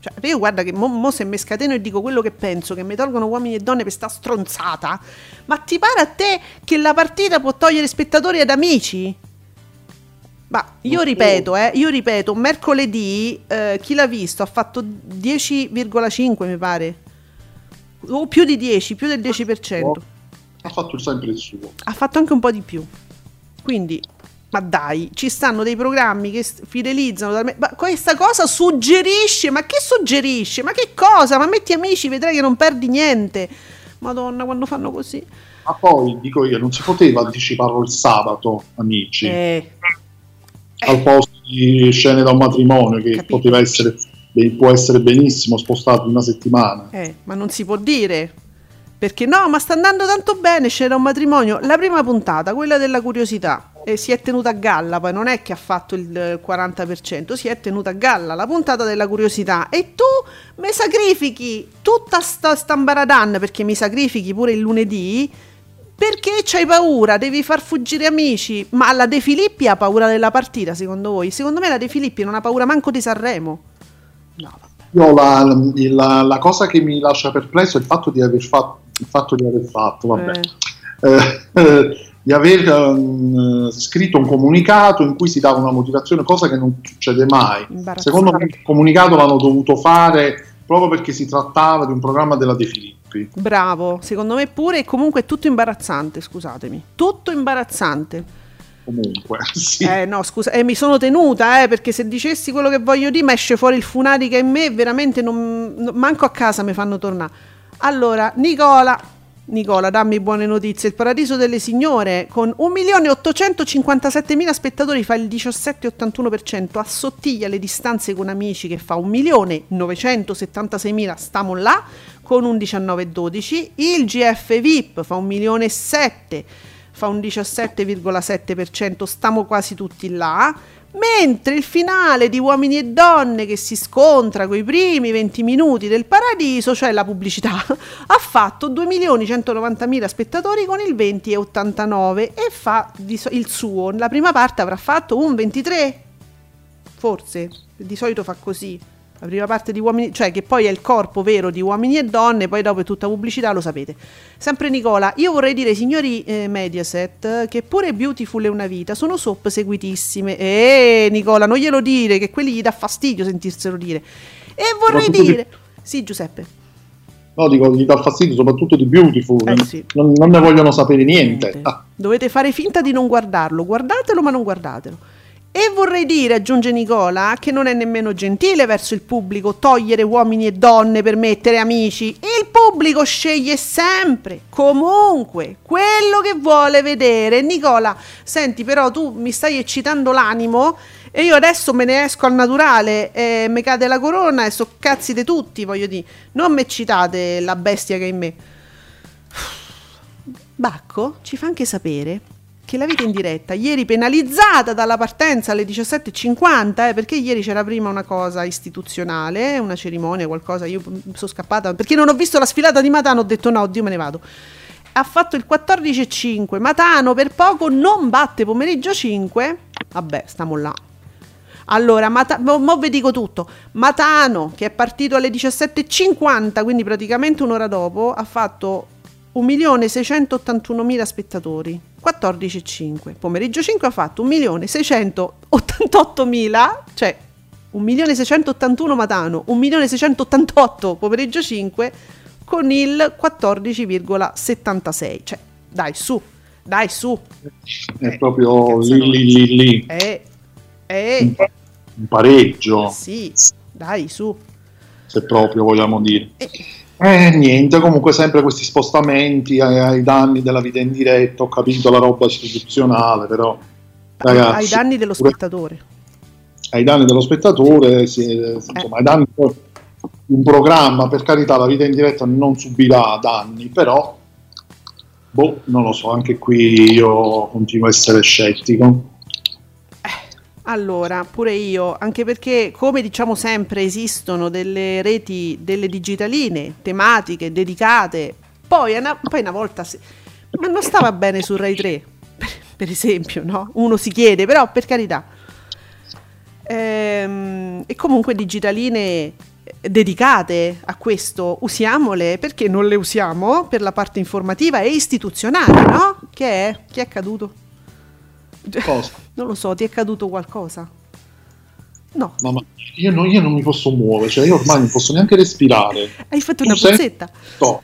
Cioè, io guarda che mo, mo se mi scateno e dico quello che penso, che mi tolgono uomini e donne per sta stronzata, ma ti pare a te che la partita può togliere spettatori ed amici? Ma io ripeto, eh, io ripeto, mercoledì eh, chi l'ha visto ha fatto 10,5 mi pare, o più di 10, più del 10%. Ha fatto sempre il suo. Ha fatto anche un po' di più. Quindi, ma dai, ci stanno dei programmi che fidelizzano. Ma questa cosa suggerisce, ma che suggerisce? Ma che cosa? Ma metti amici, vedrai che non perdi niente. Madonna, quando fanno così. Ma poi, dico io, non si poteva anticiparlo il sabato, amici. Eh al posto di scene da un matrimonio che Capito. poteva essere può essere benissimo spostato una settimana. Eh, ma non si può dire. Perché no, ma sta andando tanto bene, c'era un matrimonio. La prima puntata, quella della curiosità, e si è tenuta a galla, poi non è che ha fatto il 40%, si è tenuta a galla la puntata della curiosità. E tu mi sacrifichi tutta sta stambaradan, perché mi sacrifichi pure il lunedì, perché c'hai paura? Devi far fuggire amici? Ma la De Filippi ha paura della partita, secondo voi? Secondo me la De Filippi non ha paura manco di Sanremo. No, Io la, la, la, cosa che mi lascia perplesso è il fatto di aver fatto, il fatto di aver fatto, vabbè. Eh. Eh, di aver um, scritto un comunicato in cui si dava una motivazione, cosa che non succede mai. Secondo me il comunicato l'hanno dovuto fare proprio perché si trattava di un programma della De Filippi. Bravo, secondo me pure e comunque è tutto imbarazzante, scusatemi. Tutto imbarazzante. Comunque, sì. Eh no, scusa, eh, mi sono tenuta, eh, perché se dicessi quello che voglio dire, mi esce fuori il funari che in me, veramente non, non, manco a casa mi fanno tornare. Allora, Nicola, Nicola, dammi buone notizie. Il Paradiso delle Signore con 1.857.000 spettatori fa il 17,81%, assottiglia le distanze con amici che fa 1.976.000, stiamo là, con un 19,12. Il GF VIP fa 1.700.000 fa un 17,7%, stiamo quasi tutti là. Mentre il finale di Uomini e Donne che si scontra con i primi 20 minuti del paradiso, cioè la pubblicità, ha fatto 2.190.000 spettatori con il 20,89 e fa il suo. La prima parte avrà fatto un 23, forse, di solito fa così la prima parte di uomini, cioè che poi è il corpo vero di uomini e donne, poi dopo è tutta pubblicità, lo sapete. Sempre Nicola, io vorrei dire, signori eh, Mediaset, che pure Beautiful e una vita sono soap seguitissime. Eh, Nicola, non glielo dire, che quelli gli dà fastidio sentirselo dire. E vorrei dire... Di... Sì, Giuseppe. No, dico, gli dà fastidio soprattutto di Beautiful, eh, sì. non, non, ne vogliono sapere niente. niente. Ah. Dovete fare finta di non guardarlo, guardatelo ma non guardatelo. E vorrei dire, aggiunge Nicola, che non è nemmeno gentile verso il pubblico togliere uomini e donne per mettere amici. Il pubblico sceglie sempre, comunque, quello che vuole vedere. Nicola, senti però tu mi stai eccitando l'animo e io adesso me ne esco al naturale e mi cade la corona e so cazzi di tutti, voglio dire. Non mi eccitate la bestia che è in me. Bacco ci fa anche sapere che la vita in diretta, ieri penalizzata dalla partenza alle 17.50, eh, perché ieri c'era prima una cosa istituzionale, una cerimonia, qualcosa, io sono scappata, perché non ho visto la sfilata di Matano, ho detto no, oddio me ne vado. Ha fatto il 14.5, Matano per poco non batte pomeriggio 5, vabbè, stiamo là. Allora, Mata- mo, mo vi dico tutto. Matano, che è partito alle 17.50, quindi praticamente un'ora dopo, ha fatto 1.681.000 spettatori, 14,5. Pomeriggio 5 ha fatto 1.688.000, cioè 1.681 Matano, 1.688 pomeriggio 5 con il 14,76. Cioè, dai su, dai su. È eh, proprio lì, lì, lì, lì. È, è un, un pareggio. Sì, dai su. Se proprio vogliamo dire. Eh eh, niente, comunque sempre questi spostamenti ai, ai, danni della vita in diretta, ho capito la roba istituzionale, però ragazzi, ai danni dello spettatore. Ai danni dello spettatore, sì, eh. insomma, ai danni di un programma, per carità, la vita in diretta non subirà danni, però boh, non lo so, anche qui io continuo a essere scettico. Allora, pure io, anche perché come diciamo sempre esistono delle reti, delle digitaline tematiche dedicate, poi una, poi una volta, si, ma non stava bene su Rai 3, per esempio, no? Uno si chiede, però per carità. Ehm, e comunque digitaline dedicate a questo, usiamole perché non le usiamo per la parte informativa e istituzionale, no? Che è? Che è accaduto? Cosa? Non lo so, ti è caduto qualcosa? No. Mamma, io, no, io non mi posso muovere, cioè io ormai non posso neanche respirare. Hai fatto tu una puzzetta? Sto.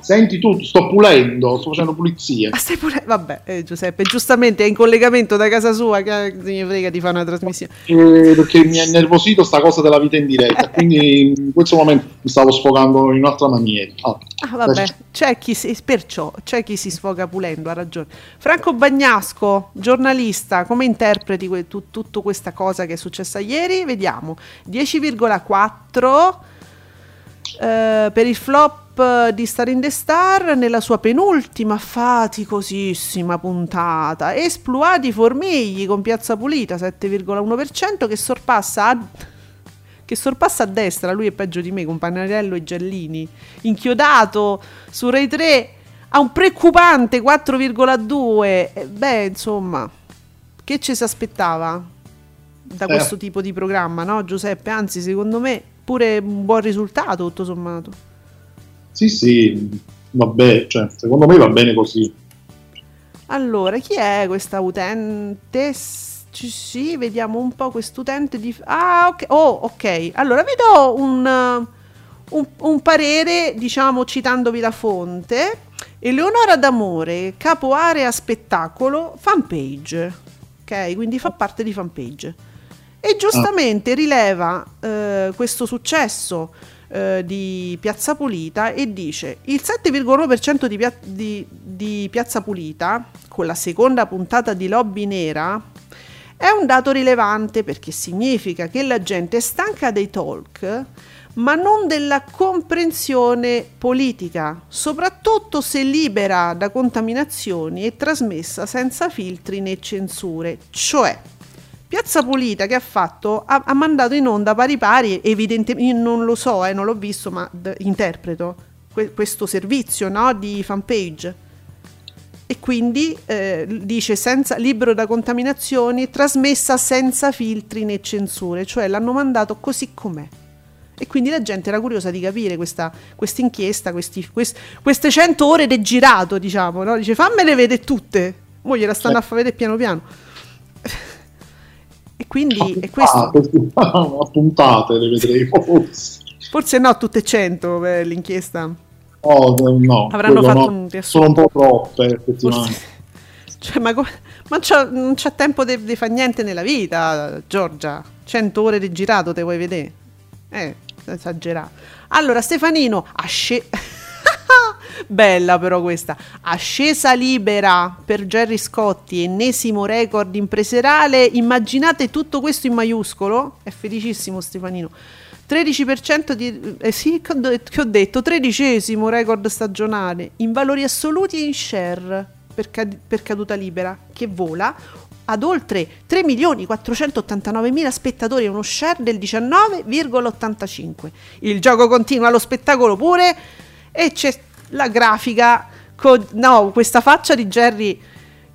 Senti tu, sto pulendo, sto facendo pulizie. Ma stai pulendo? Vabbè, eh, Giuseppe, giustamente è in collegamento da casa sua che mi frega di fare una trasmissione. Eh, perché mi ha nervosito sta cosa della vita in diretta, quindi in questo momento mi stavo sfogando in un'altra maniera. Ah, ah vabbè, c'è chi, si, perciò, c'è chi si sfoga pulendo, ha ragione. Franco Bagnasco, giornalista, come interpreti que- tu- tutta questa cosa che è successa ieri? Vediamo, 10,4 eh, per il flop di Star in the Star nella sua penultima faticosissima puntata. Espluati formigli con Piazza Pulita 7,1% che sorpassa a, che sorpassa a destra, lui è peggio di me con Panarello e Giallini, inchiodato su Rai 3 a un preoccupante 4,2. beh, insomma, che ci si aspettava da eh. questo tipo di programma, no Giuseppe? Anzi, secondo me pure un buon risultato tutto sommato. Sì, sì, vabbè, cioè, secondo me va bene così. Allora, chi è questa utente? Sì, vediamo un po' quest'utente di... Ah, ok. Oh, ok. Allora, vi do un, un, un parere, diciamo, citandovi la fonte. Eleonora D'Amore, capo area spettacolo, fanpage. Ok, quindi fa parte di fanpage. E giustamente ah. rileva eh, questo successo eh, di Piazza Pulita e dice il 7,1% di, pia- di, di Piazza Pulita con la seconda puntata di Lobby Nera È un dato rilevante perché significa che la gente è stanca dei talk, ma non della comprensione politica, soprattutto se libera da contaminazioni e trasmessa senza filtri né censure. Cioè, Piazza Pulita che ha fatto ha, ha mandato in onda pari pari, evidentemente, io non lo so, eh, non l'ho visto, ma d- interpreto que- questo servizio no, di fanpage. E quindi eh, dice senza, libero da contaminazioni, trasmessa senza filtri né censure, cioè l'hanno mandato così com'è. E quindi la gente era curiosa di capire questa inchiesta, quest, queste 100 ore di girato, diciamo, no? Dice fammele vedere tutte. Mo gliela stanno a far vedere piano piano. E quindi è questo. A puntate le vedremo forse. Forse no, tutte 100 per l'inchiesta. Oh, no, Avranno fatto no. un riassunto. Sono un po' troppe, effettivamente. Forse... Cioè, ma, come... ma c'ho, non c'è tempo di fare niente nella vita, Giorgia. 100 ore di girato te vuoi vedere? Eh, esagerato. Allora, Stefanino, asce... Bella però questa. Ascesa libera per Gerry Scotti, ennesimo record impresariale. Immaginate tutto questo in maiuscolo. È felicissimo Stefanino. 13% di... Eh sì, che ho detto, tredicesimo record stagionale in valori assoluti e in share per, cad- per caduta libera, che vola ad oltre 3.489.000 spettatori e uno share del 19,85. Il gioco continua, lo spettacolo pure e c'è la grafica con no, questa faccia di Jerry,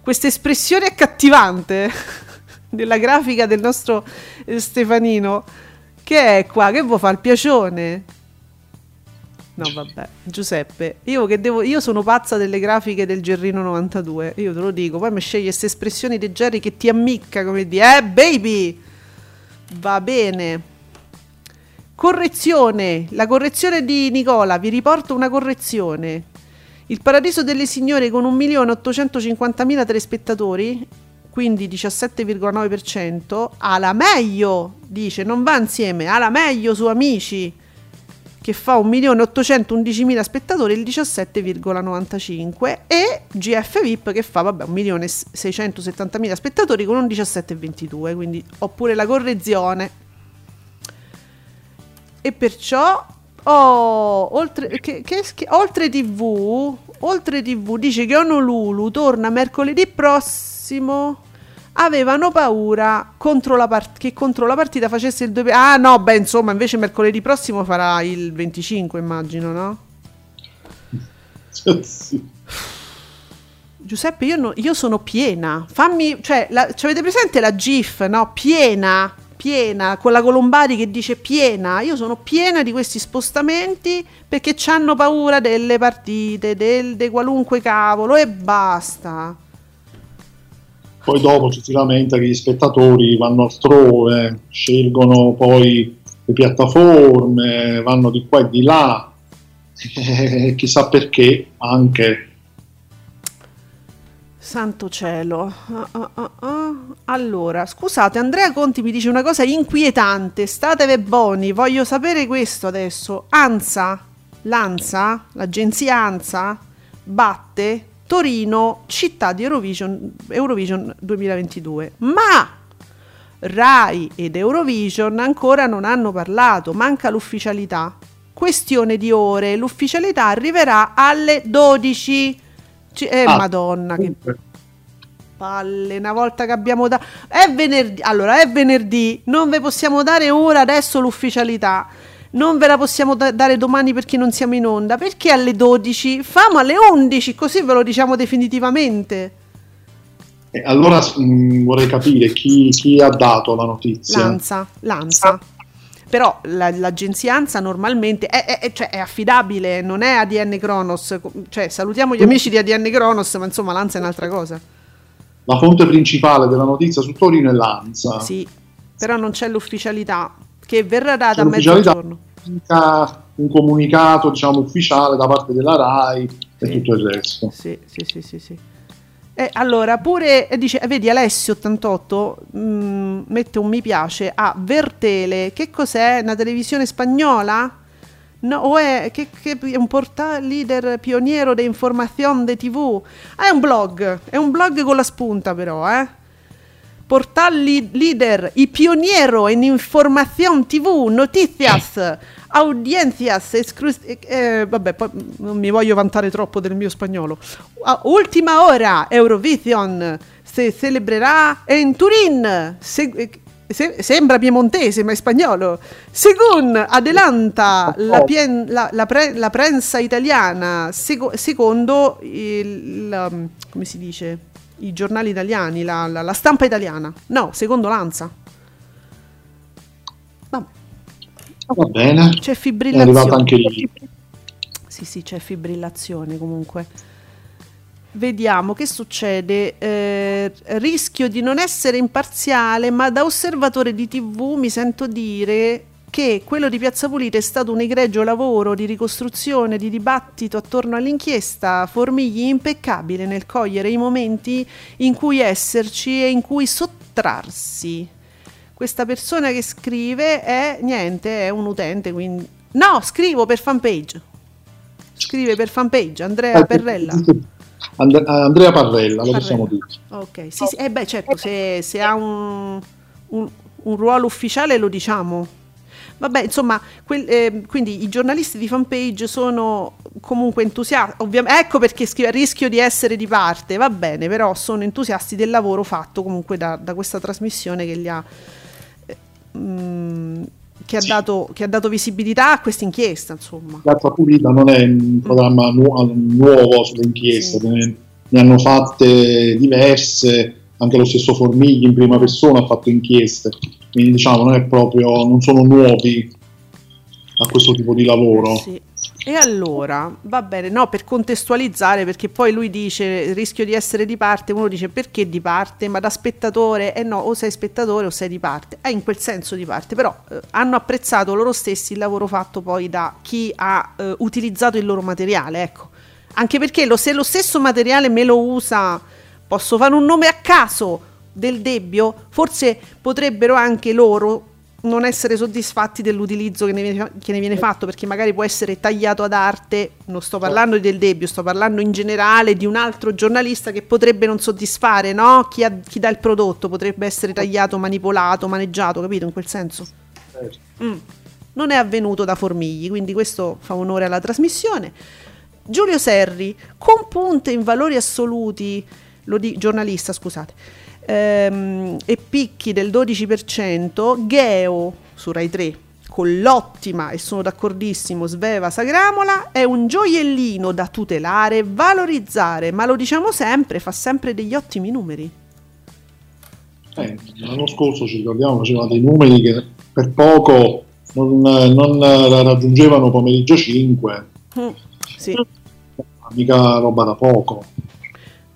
questa espressione accattivante della grafica del nostro eh, Stefanino che è qua che vuoi fare il piacione No, vabbè, Giuseppe, io che devo. Io sono pazza delle grafiche del Gerrino 92. Io te lo dico. Poi mi scegli queste espressioni di Jerry che ti ammicca come di eh, baby. Va bene. Correzione. La correzione di Nicola. Vi riporto una correzione. Il Paradiso delle Signore con 1.850.000 telespettatori, quindi 17,9%, ha la meglio, dice, non va insieme, ha la meglio su Amici che fa 1.811.000 spettatori, il 17,95 e GF VIP che fa vabbè 1.670.000 spettatori con un 17,22, quindi oppure la correzione. E perciò oh, oltre, che, che, che, oltre TV, oltre TV dice che Honolulu torna mercoledì prossimo avevano paura contro part- che contro la partita facesse il 2 Ah no, beh, insomma, invece mercoledì prossimo farà il 25, immagino, no? sì. Giuseppe, io, no, io, sono piena. Fammi, cioè, la, avete presente la GIF, no? Piena, piena, con la Colombari che dice piena. Io sono piena di questi spostamenti perché hanno paura delle partite, del, de qualunque cavolo e basta. Poi dopo ci si lamenta che gli spettatori vanno altrove, scelgono poi le piattaforme, vanno di qua e di là, e chissà perché anche. Santo cielo. Uh, uh, uh, allora, scusate, Andrea Conti mi dice una cosa inquietante. Statevi buoni, voglio sapere questo adesso. ANSA, l'ANSA, l'agenzia ANSA, batte Torino, città di Eurovision, Eurovision 2022. Ma Rai ed Eurovision ancora non hanno parlato, manca l'ufficialità. Questione di ore, l'ufficialità arriverà alle 12. C- eh, ah, madonna, che palle, una volta che abbiamo dato... È venerdì, allora è venerdì, non vi possiamo dare ora adesso l'ufficialità non ve la possiamo da- dare domani perché non siamo in onda, perché alle 12? Famo alle 11, così ve lo diciamo definitivamente. Eh, allora mh, mm, vorrei capire chi, chi, ha dato la notizia. L'ANSA, l'ANSA. Però la, l'agenzia ANSA normalmente è, è, cioè è, affidabile, non è ADN Kronos. Cioè, salutiamo gli amici di ADN Kronos, ma insomma l'ANSA è un'altra cosa. La fonte principale della notizia su Torino è l'ANSA. Sì, però non c'è l'ufficialità che verrà data a mezzogiorno. Un comunicato diciamo, ufficiale da parte della RAI sì. e tutto il resto. Sì, sì, sì, sì. sì. E allora, pure dice, vedi Alessio88 mm, mette un mi piace a Vertele. Che cos'è? Una televisione spagnola? No, o è, che, che, è un portale leader pioniero di informazione di TV? Ah, è un blog, è un blog con la spunta però, eh? Portal líder y pionero en información TV, noticias, audiencias, exclus- eh, vabbè, poi non mi voglio vantare troppo del mio spagnolo. A ultima ora, Eurovision si celebrerà in Turin. Se- se- sembra piemontese, ma è spagnolo. Segun adelanta la, pien- la- la pre- la prensa italiana, seco- secondo il, la- come si dice? I giornali italiani, la, la- la stampa italiana. No, secondo l'ANSA. Vabbè, Va bene. c'è È fibrillazione. arrivata anche lì. Sì, sì, c'è fibrillazione comunque. Vediamo che succede. Eh, rischio di non essere imparziale, ma da osservatore di TV mi sento dire che quello di Piazza Pulita è stato un egregio lavoro di ricostruzione, di dibattito attorno all'inchiesta, Formigli impeccabile nel cogliere i momenti in cui esserci e in cui sottrarsi. Questa persona che scrive è niente, è un utente, quindi... No, scrivo per fanpage. Scrive per fanpage, Andrea Perrella. And- Andrea Parrella, lo Parrella. possiamo dire. Ok, sì, sì. Eh beh, certo, se, se ha un, un- un ruolo ufficiale lo diciamo. Vabbè, insomma, quel- eh, quindi i giornalisti di fanpage sono comunque entusiasti, ovviamente, ecco perché scrive a rischio di essere di parte, va bene, però sono entusiasti del lavoro fatto comunque da, da questa trasmissione che li ha... eh, mm, che ha, Sì. dato, che ha dato visibilità a questa inchiesta, insomma. Piazza Pulita non è un programma nu- nuovo sulle inchieste, Sì. ne, ne hanno fatte diverse, anche lo stesso Formigli in prima persona ha fatto inchieste, quindi diciamo non è proprio, non sono nuovi a questo tipo di lavoro. Sì. E allora, va bene, no, per contestualizzare, perché poi lui dice rischio di essere di parte, uno dice perché di parte, ma da spettatore, eh no, o sei spettatore o sei di parte, è in quel senso di parte, però eh, hanno apprezzato loro stessi il lavoro fatto poi da chi ha eh, utilizzato il loro materiale, ecco. Anche perché lo- se lo stesso materiale me lo usa, posso fare un nome a caso del Debbio, forse potrebbero anche loro non essere soddisfatti dell'utilizzo che ne, viene, che ne viene fatto perché magari può essere tagliato ad arte. Non sto parlando del Debbio sto parlando in generale di un altro giornalista che potrebbe non soddisfare no? chi, ha- chi dà il prodotto potrebbe essere tagliato manipolato maneggiato capito? In quel senso. Mm. non è avvenuto da Formigli quindi questo fa onore alla trasmissione. Giulio Serri con punte in valori assoluti di, giornalista scusate ehm, e picchi del 12%, Geo su Rai 3 con l'ottima, e sono d'accordissimo, Sveva Sagramola, è un gioiellino da tutelare, valorizzare, ma lo diciamo sempre, fa sempre degli ottimi numeri. Eh, l'anno scorso ci ricordiamo facevano dei numeri che per poco non, non raggiungevano pomeriggio 5, Mm, sì. mica roba da poco.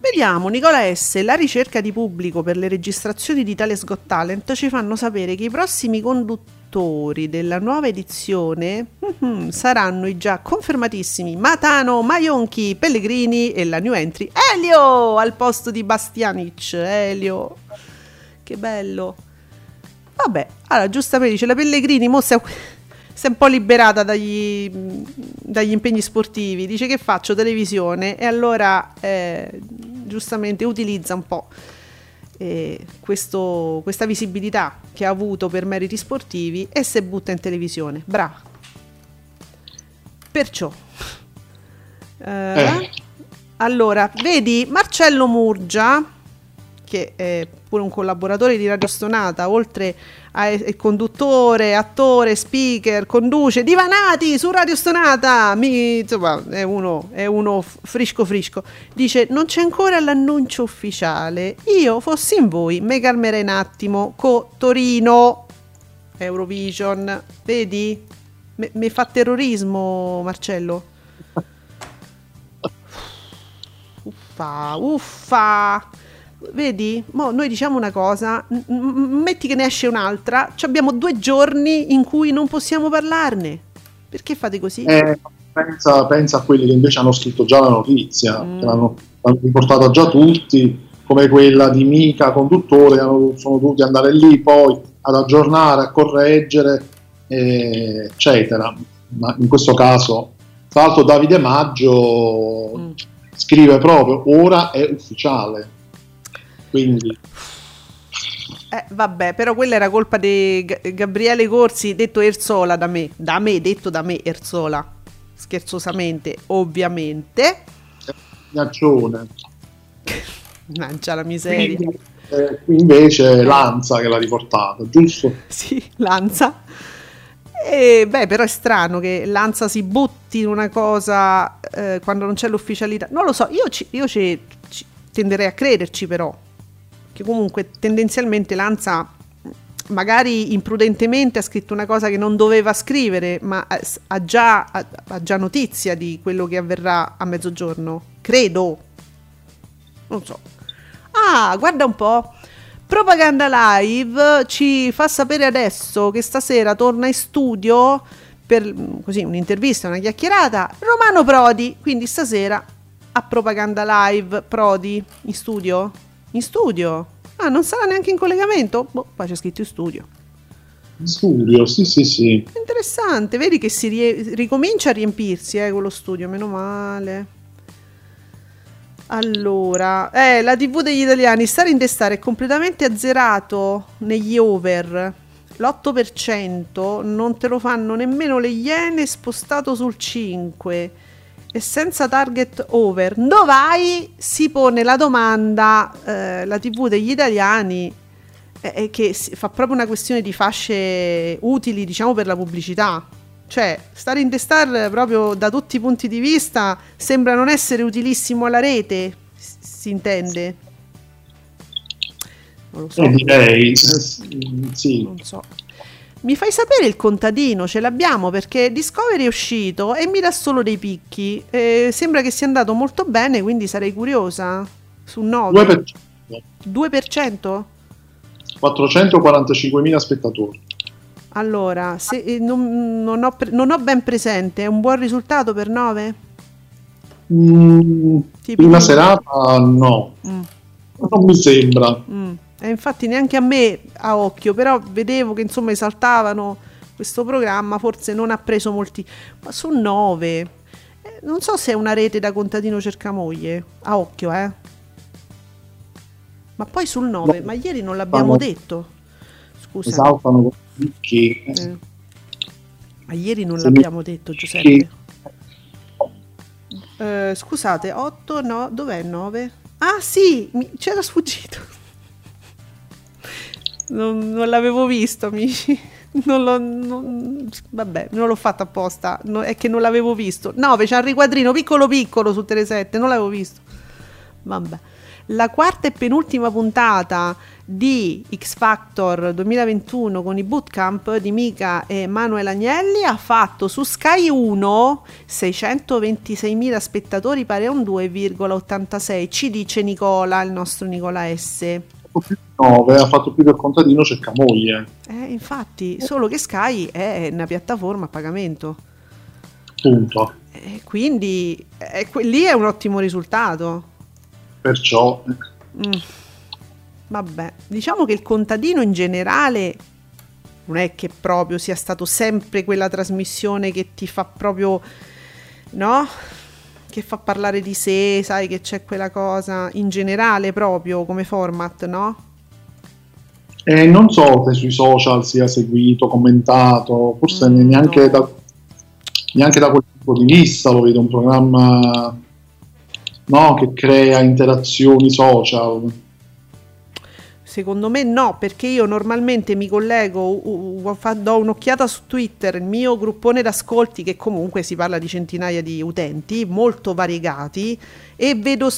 Vediamo, Nicola S. La ricerca di pubblico per le registrazioni di Italia Got Talent ci fanno sapere che i prossimi conduttori della nuova edizione mhm, saranno i già confermatissimi Matano, Maionchi, Pellegrini e la new entry Elio al posto di Bastianic. Elio, che bello. Vabbè, allora giustamente dice la Pellegrini, mo si è, si è un po' liberata dagli, dagli impegni sportivi, dice che faccio televisione e allora eh, giustamente utilizza un po' eh, questo- questa visibilità che ha avuto per meriti sportivi e si butta in televisione. Brava. Perciò. eh, Eh. Allora, vedi Marcello Murgia, che è pure un collaboratore di Radio Stonata, oltre a conduttore, attore, speaker, conduce Divanati su Radio Stonata, mi, insomma è uno, è uno frisco frisco, dice non c'è ancora l'annuncio ufficiale, io fossi in voi mi calmerei un attimo, co Torino, Eurovision, vedi? Mi fa terrorismo Marcello. Uffa, uffa. Vedi? Mo noi diciamo una cosa, m- m- metti che ne esce un'altra, ci abbiamo due giorni in cui non possiamo parlarne. Perché fate così? Eh, pensa, pensa a quelli che invece hanno scritto già la notizia, Mm. che l'hanno, l'hanno riportata già tutti, come quella di Mica conduttore, hanno- sono dovuti andare lì poi ad aggiornare, a correggere, eh, eccetera. Ma in questo caso, tra l'altro, Davide Maggio Mm. scrive proprio ora è ufficiale. Quindi Eh, vabbè, però quella era colpa di G- Gabriele Corsi, detto Erzola da me, da me, detto da me Erzola, scherzosamente, ovviamente. Gnaccione. Mangia la miseria. Quindi, eh, invece Lanza che l'ha riportato, giusto? Sì, Lanza. E beh, però è strano che Lanza si butti in una cosa eh, quando non c'è l'ufficialità. Non lo so, io, ci, io ci, ci tenderei a crederci però, che comunque tendenzialmente Lanza magari imprudentemente ha scritto una cosa che non doveva scrivere, ma ha già, ha, già notizia di quello che avverrà a mezzogiorno. Credo. Non so. Ah, guarda un po'. Propaganda Live ci fa sapere adesso che stasera torna in studio per così un'intervista, una chiacchierata Romano Prodi, quindi stasera a Propaganda Live Prodi in studio? In studio? Ah, non sarà neanche in collegamento? Boh, qua c'è scritto in studio. In studio, sì, sì, sì. Interessante, vedi che si rie- ricomincia a riempirsi, eh, quello studio, meno male. Allora, eh, la TV degli italiani, stare in testare è completamente azzerato negli over. L'8% non te lo fanno nemmeno le iene spostato sul 5% e senza target over. Dov'hai? Si pone la domanda, eh, la TV degli italiani, eh, che fa proprio una questione di fasce utili, diciamo, per la pubblicità. Cioè, stare in Star proprio da tutti i punti di vista sembra non essere utilissimo alla rete, si intende? Non lo so. Eh, direi, sì. Non so. Mi fai sapere il contadino, ce l'abbiamo perché Discovery è uscito e mi dà solo dei picchi. Eh, sembra che sia andato molto bene, quindi sarei curiosa. Su 9. 2%? 2%? 445.000 spettatori. Allora, se, eh, non, non, ho, non, ho, ben presente, è un buon risultato per 9? Mm, prima serata no, mm. non mi sembra. Mm. E infatti neanche a me a occhio, però vedevo che insomma esaltavano questo programma, forse non ha preso molti, ma su 9. Eh, non so se è una rete da contadino cercamoglie, a occhio, eh. Ma poi sul 9, no. ma ieri non l'abbiamo detto. Scusa. Esaltano che... Eh. Ma ieri non l'abbiamo detto, Giuseppe. Eh, scusate, 8, no, dov'è 9? Ah sì, mi... c'era sfuggito. Non, non l'avevo visto, amici. Non l'ho, non, vabbè, non l'ho fatto apposta. No, è che non l'avevo visto. 9, c'è un riquadrino piccolo piccolo su Tele7, non l'avevo visto. Vabbè. La quarta e penultima puntata di X Factor 2021 con i bootcamp di Mica e Manuel Agnelli ha fatto su Sky 1 626.000 spettatori pari a un 2,86 ci dice Nicola, il nostro Nicola S. 9 ha fatto più del contadino cerca moglie. Eh, infatti, solo che Sky è una piattaforma a pagamento. Punto. Eh, quindi eh, lì è un ottimo risultato. Perciò... Mm. Vabbè, diciamo che il contadino in generale non è che proprio sia stato sempre quella trasmissione che ti fa proprio, no? Che fa parlare di sé, sai che c'è quella cosa in generale proprio come format, no? Eh, non so se sui social sia seguito, commentato, forse mm, neanche, no. da, neanche da quel punto di vista lo vedo un programma no, che crea interazioni social. Secondo me no, perché io normalmente mi collego, uh, uh, do un'occhiata su Twitter, il mio gruppone d'ascolti, che comunque si parla di centinaia di utenti, molto variegati, e vedo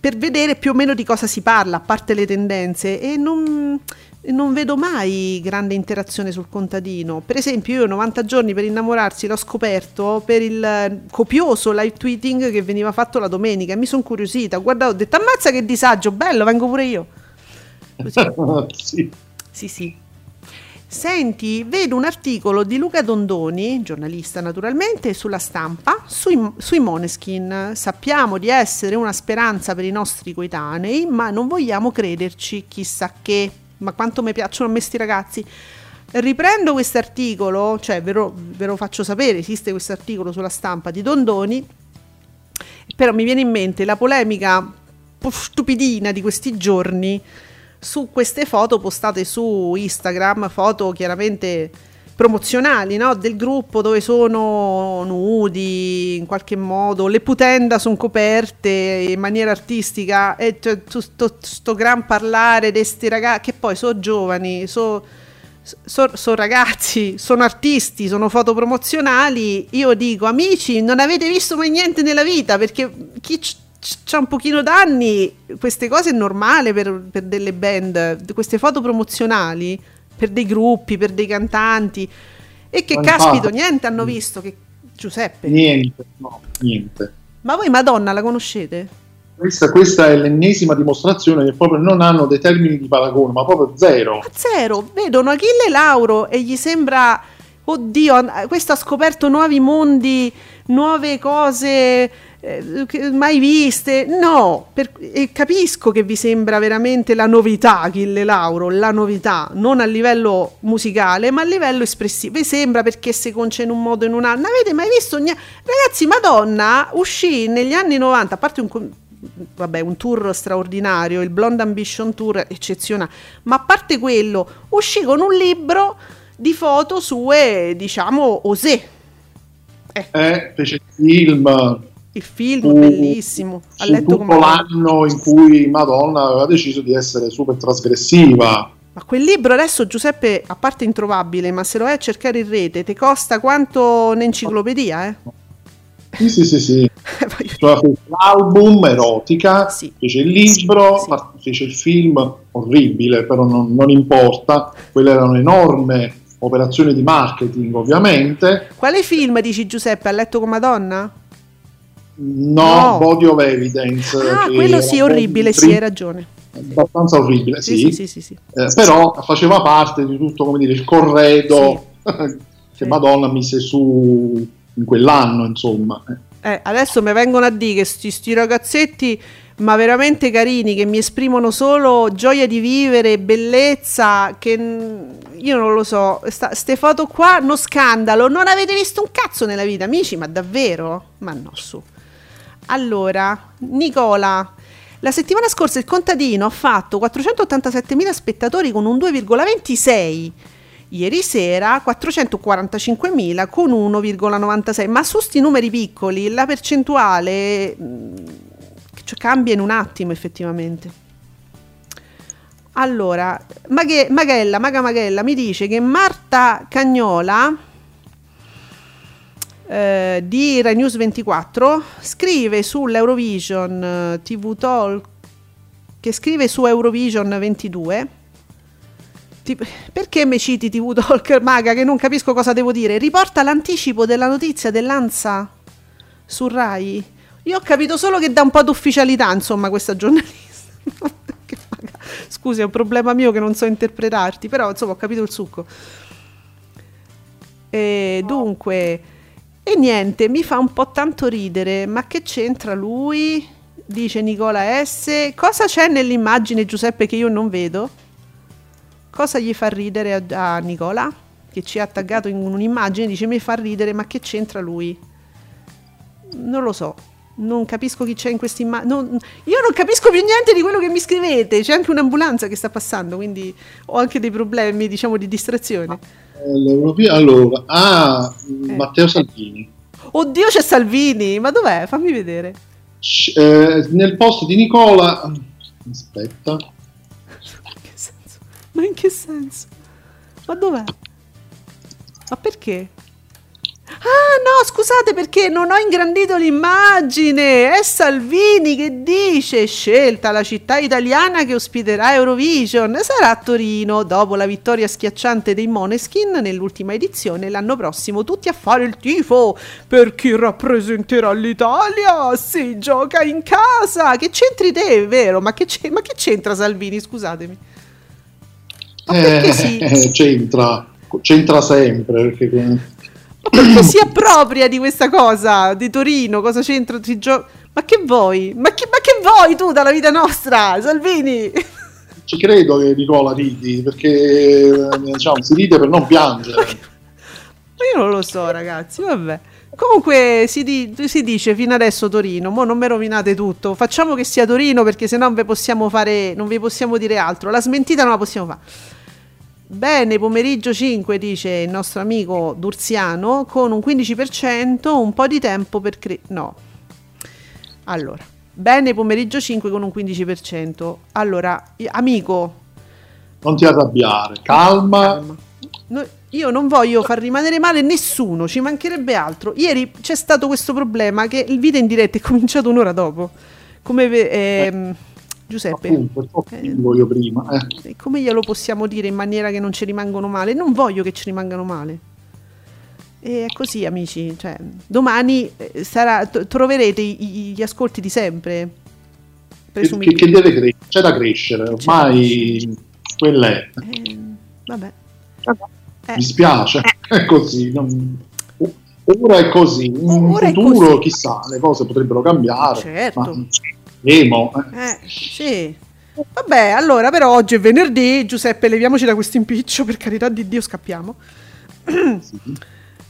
per vedere più o meno di cosa si parla, a parte le tendenze, e non, non vedo mai grande interazione sul contadino. Per esempio, io 90 giorni per innamorarsi l'ho scoperto per il copioso live tweeting che veniva fatto la domenica e mi sono curiosita. Guarda, ho detto ammazza che disagio, bello, vengo pure io. sì. Sì, sì. Senti, vedo un articolo di Luca Dondoni, giornalista naturalmente, sulla stampa, sui, sui Moneskin. Sappiamo di essere una speranza per i nostri coetanei, ma non vogliamo crederci chissà che. Ma quanto mi piacciono a me sti ragazzi. Riprendo questo articolo, cioè ve lo, ve lo faccio sapere, esiste questo articolo sulla stampa di Dondoni, però mi viene in mente la polemica stupidina di questi giorni su queste foto postate su Instagram, foto chiaramente promozionali no? del gruppo dove sono nudi in qualche modo, le putenda sono coperte in maniera artistica e cioè, sto, sto, gran parlare di questi ragazzi che poi sono giovani, sono so, so ragazzi, sono artisti, sono foto promozionali. Io dico, amici, non avete visto mai niente nella vita perché chi ha un pochino d'anni, queste cose è normale per, per delle band, queste foto promozionali per dei gruppi, per dei cantanti. E che caspito, niente hanno visto che Giuseppe. Niente, no, niente. Ma voi Madonna la conoscete? Questa, questa, è l'ennesima dimostrazione che proprio non hanno dei termini di paragone, ma proprio zero. Ma zero, vedono Achille Lauro e gli sembra, oddio, questo ha scoperto nuovi mondi, nuove cose eh, mai viste. No, per, e capisco che vi sembra veramente la novità, Achille Lauro, la novità, non a livello musicale, ma a livello espressivo. Vi sembra perché si concia in un modo o in un altro. Avete mai visto? Ragazzi, Madonna uscì negli anni 90, a parte un vabbè, un tour straordinario, il Blonde Ambition Tour eccezionale, ma a parte quello, uscì con un libro di foto sue, diciamo, osè. Eh, eh fece il film il film su, bellissimo. Ha letto tutto l'anno in cui Madonna aveva deciso di essere super trasgressiva. Ma quel libro adesso, Giuseppe, a parte introvabile, ma se lo vai a cercare in rete, ti costa quanto un'enciclopedia, eh? Sì, sì, sì, sì. cioè, l'album erotica, sì. fece il libro, sì. fece il film orribile, però non, non importa. Quelle erano enorme operazioni di marketing, ovviamente. Quale film dici Giuseppe? Ha letto con Madonna? No, no. Body of Evidence. Ah, quello sì, orribile, sì, hai ragione. Abbastanza orribile, sì. sì, sì, sì, sì eh, però faceva parte di tutto, come dire, il corredo che Madonna mise su in quell'anno, insomma. Eh, adesso mi vengono a dire che sti, sti ragazzetti ma veramente carini che mi esprimono solo gioia di vivere, bellezza, che io non lo so, queste foto qua, uno scandalo, non avete visto un cazzo nella vita, amici, ma davvero? Ma no, su. Allora, Nicola, la settimana scorsa il contadino ha fatto 487.000 spettatori con un 2,26. Ieri sera 445.000 con 1,96. Ma su sti numeri piccoli la percentuale cioè, cambia in un attimo effettivamente. Allora, Maghe- Maghella, Maga Maghella mi dice che Marta Cagnola eh, di Rai News 24 scrive sull'Eurovision eh, TV Talk che scrive su Eurovision 22 ti, perché mi citi TV Talk Maga che non capisco cosa devo dire? Riporta l'anticipo della notizia dell'Ansa su Rai io ho capito solo che dà un po' d'ufficialità insomma questa giornalista scusi è un problema mio che non so interpretarti però insomma ho capito il succo e dunque e niente, mi fa un po' tanto ridere, ma che c'entra lui? Dice Nicola S. Cosa c'è nell'immagine Giuseppe che io non vedo? Cosa gli fa ridere a, a Nicola? Che ci ha taggato in un'immagine, dice mi fa ridere, ma che c'entra lui? Non lo so, non capisco chi c'è in questa immagine. io non capisco più niente di quello che mi scrivete. C'è anche un'ambulanza che sta passando, quindi ho anche dei problemi, diciamo, di distrazione. Allora, ah, eh. Matteo Salvini. Oddio, c'è Salvini, ma dov'è? Fammi vedere. Eh, nel posto di Nicola, aspetta. Ma in che senso? Ma in che senso? Ma dov'è? Ma perché? Ah no, scusate perché non ho ingrandito l'immagine. È Salvini che dice scelta la città italiana che ospiterà Eurovision. Sarà a Torino dopo la vittoria schiacciante dei Moneskin nell'ultima edizione l'anno prossimo tutti a fare il tifo per chi rappresenterà l'Italia. Si gioca in casa. Che c'entri te, vero? Ma che, ma che c'entra Salvini, scusatemi? Ma perché eh, sì? c'entra, c'entra sempre perché perché si appropria di questa cosa di Torino, cosa c'entra? Gio- ma che vuoi? Ma che, ma che vuoi tu dalla vita nostra, Salvini? Ci credo che Nicola ridi, perché diciamo, si ride per non piangere. io non lo so, ragazzi, vabbè. Comunque si, di- si, dice fino adesso Torino, mo non mi rovinate tutto, facciamo che sia Torino perché se no non vi possiamo fare, non vi possiamo dire altro, la smentita non la possiamo fare. Bene, pomeriggio 5 dice il nostro amico Durziano con un 15%, un po' di tempo per cre- no. Allora, bene pomeriggio 5 con un 15%. Allora, amico, non ti arrabbiare, calma. calma. No, io non voglio far rimanere male nessuno, ci mancherebbe altro. Ieri c'è stato questo problema che il video in diretta è cominciato un'ora dopo. Come ehm, Giuseppe, Appunto, eh, prima. Eh. Come glielo possiamo dire in maniera che non ci rimangano male? Non voglio che ci rimangano male. E è così, amici. Cioè, domani eh, sarà, troverete gli ascolti di sempre. Che, che, deve crescere, c'è da crescere, ormai quella è. Eh, vabbè. Eh. Mi spiace, è così. Non... Ora è così, in Ora futuro chissà, le cose potrebbero cambiare. Certo. Ma Emo. Eh, sì. Vabbè, allora, però oggi è venerdì, Giuseppe, leviamoci da questo impiccio, per carità di Dio, scappiamo. Sì,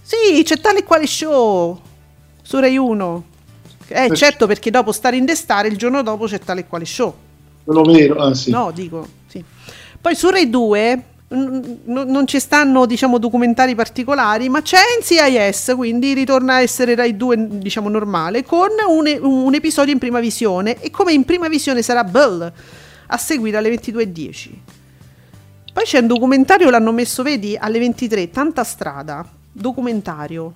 sì c'è tale quale show su Rai 1. Eh, per... certo, perché dopo stare in destare, il giorno dopo c'è tale quale show. Quello vero, ah, sì. No, dico, sì. Poi su Rai 2 non ci stanno diciamo documentari particolari ma c'è NCIS quindi ritorna a essere Rai 2 diciamo normale con un, un episodio in prima visione. E come in prima visione sarà Bell a seguire alle 22.10 poi c'è un documentario l'hanno messo vedi alle 23 tanta strada documentario.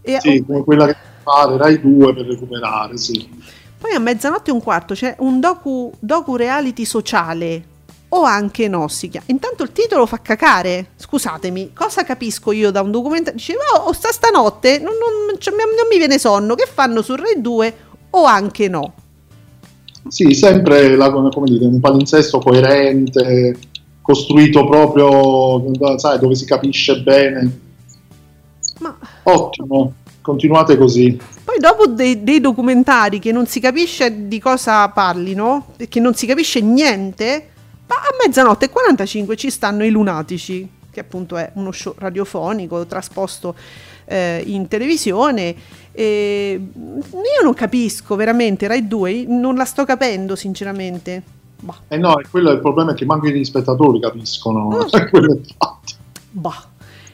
E, sì, come quella che fare Rai 2 per recuperare sì. poi a mezzanotte e un quarto c'è un docu, docu reality sociale o anche Nossica. Intanto il titolo fa cacare. Scusatemi, cosa capisco io da un documentario? Dicevo, oh, sta stanotte non, non, cioè, non, mi viene sonno. Che fanno su Rai 2 o anche no? Sì, sempre la, come dire, un palinsesto coerente, costruito proprio, sai, dove si capisce bene. Ma... Ottimo, continuate così. Poi dopo dei, dei, documentari che non si capisce di cosa parlino, che non si capisce niente, a mezzanotte e 45 ci stanno i lunatici, che appunto è uno show radiofonico trasposto eh, in televisione. E io non capisco veramente, Rai 2 non la sto capendo sinceramente. Bah. Eh no, quello è il problema che manco gli spettatori capiscono. Mm. quello è fatto. Bah.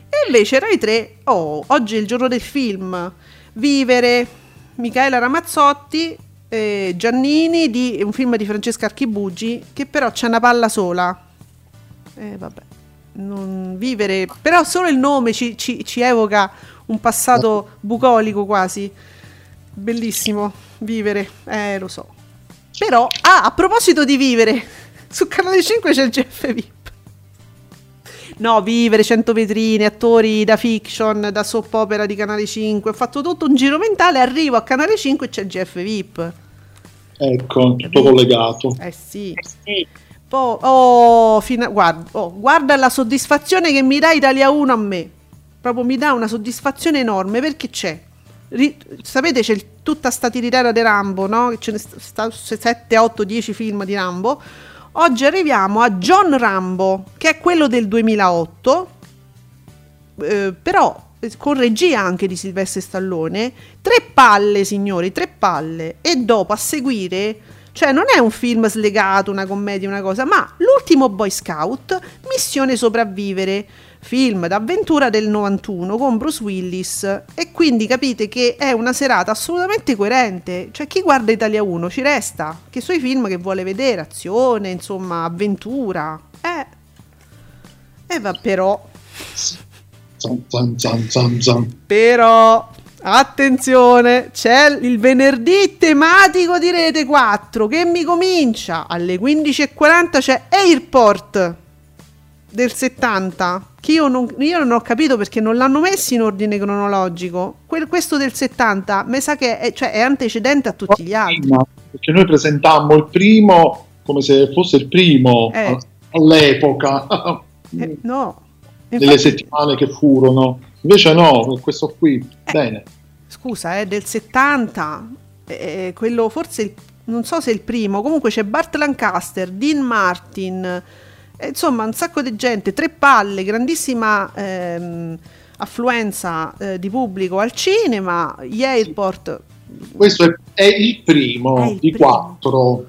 E invece Rai 3, oh, oggi è il giorno del film, Vivere, Michaela Ramazzotti eh, Giannini di un film di Francesca Archibugi che però c'è una palla sola. Eh, vabbè, non vivere, però solo il nome ci, ci, ci evoca un passato bucolico quasi. Bellissimo, vivere, eh, lo so. Però, ah, a proposito di vivere, su Canale 5 c'è il GFV. No, vivere, 100 vetrine, attori da fiction, da soap opera di Canale 5. Ho fatto tutto un giro mentale, arrivo a Canale 5 e c'è GF VIP. Ecco, tutto collegato. Eh sì. Eh sì. Poi, oh, fino, guarda, oh, guarda la soddisfazione che mi dà Italia 1 a me. Proprio mi dà una soddisfazione enorme perché c'è. Ri, sapete, c'è il, tutta sta tiritera di Rambo, no? Ce ne sta 7, 8, 10 film di Rambo Oggi arriviamo a John Rambo, che è quello del 2008, eh, però eh, con regia anche di Silvestre Stallone. Tre palle, signori, tre palle. E dopo a seguire, cioè non è un film slegato, una commedia, una cosa, ma l'ultimo Boy Scout, Missione Sopravvivere film d'avventura del 91 con Bruce Willis. E quindi capite che è una serata assolutamente coerente, cioè chi guarda Italia 1 ci resta, che suoi film che vuole vedere, azione, insomma, avventura, eh, e va però... Però Attenzione, c'è il venerdì tematico di Rete 4 che mi comincia alle 15.40 c'è Airport del 70 che io non, io non, ho capito perché non l'hanno messo in ordine cronologico. Que- questo del 70 mi sa che è, cioè, è, antecedente a tutti gli altri. Perché noi presentammo il primo come se fosse il primo eh. all'epoca. Eh, no. Infatti, settimane che furono. Invece no, questo qui, eh, bene. Scusa, è del 70, eh, quello forse, non so se è il primo, comunque c'è Bart Lancaster, Dean Martin, insomma un sacco di gente, tre palle, grandissima ehm, affluenza eh, di pubblico al cinema, gli airport... Questo è, è il primo è il di primo. quattro.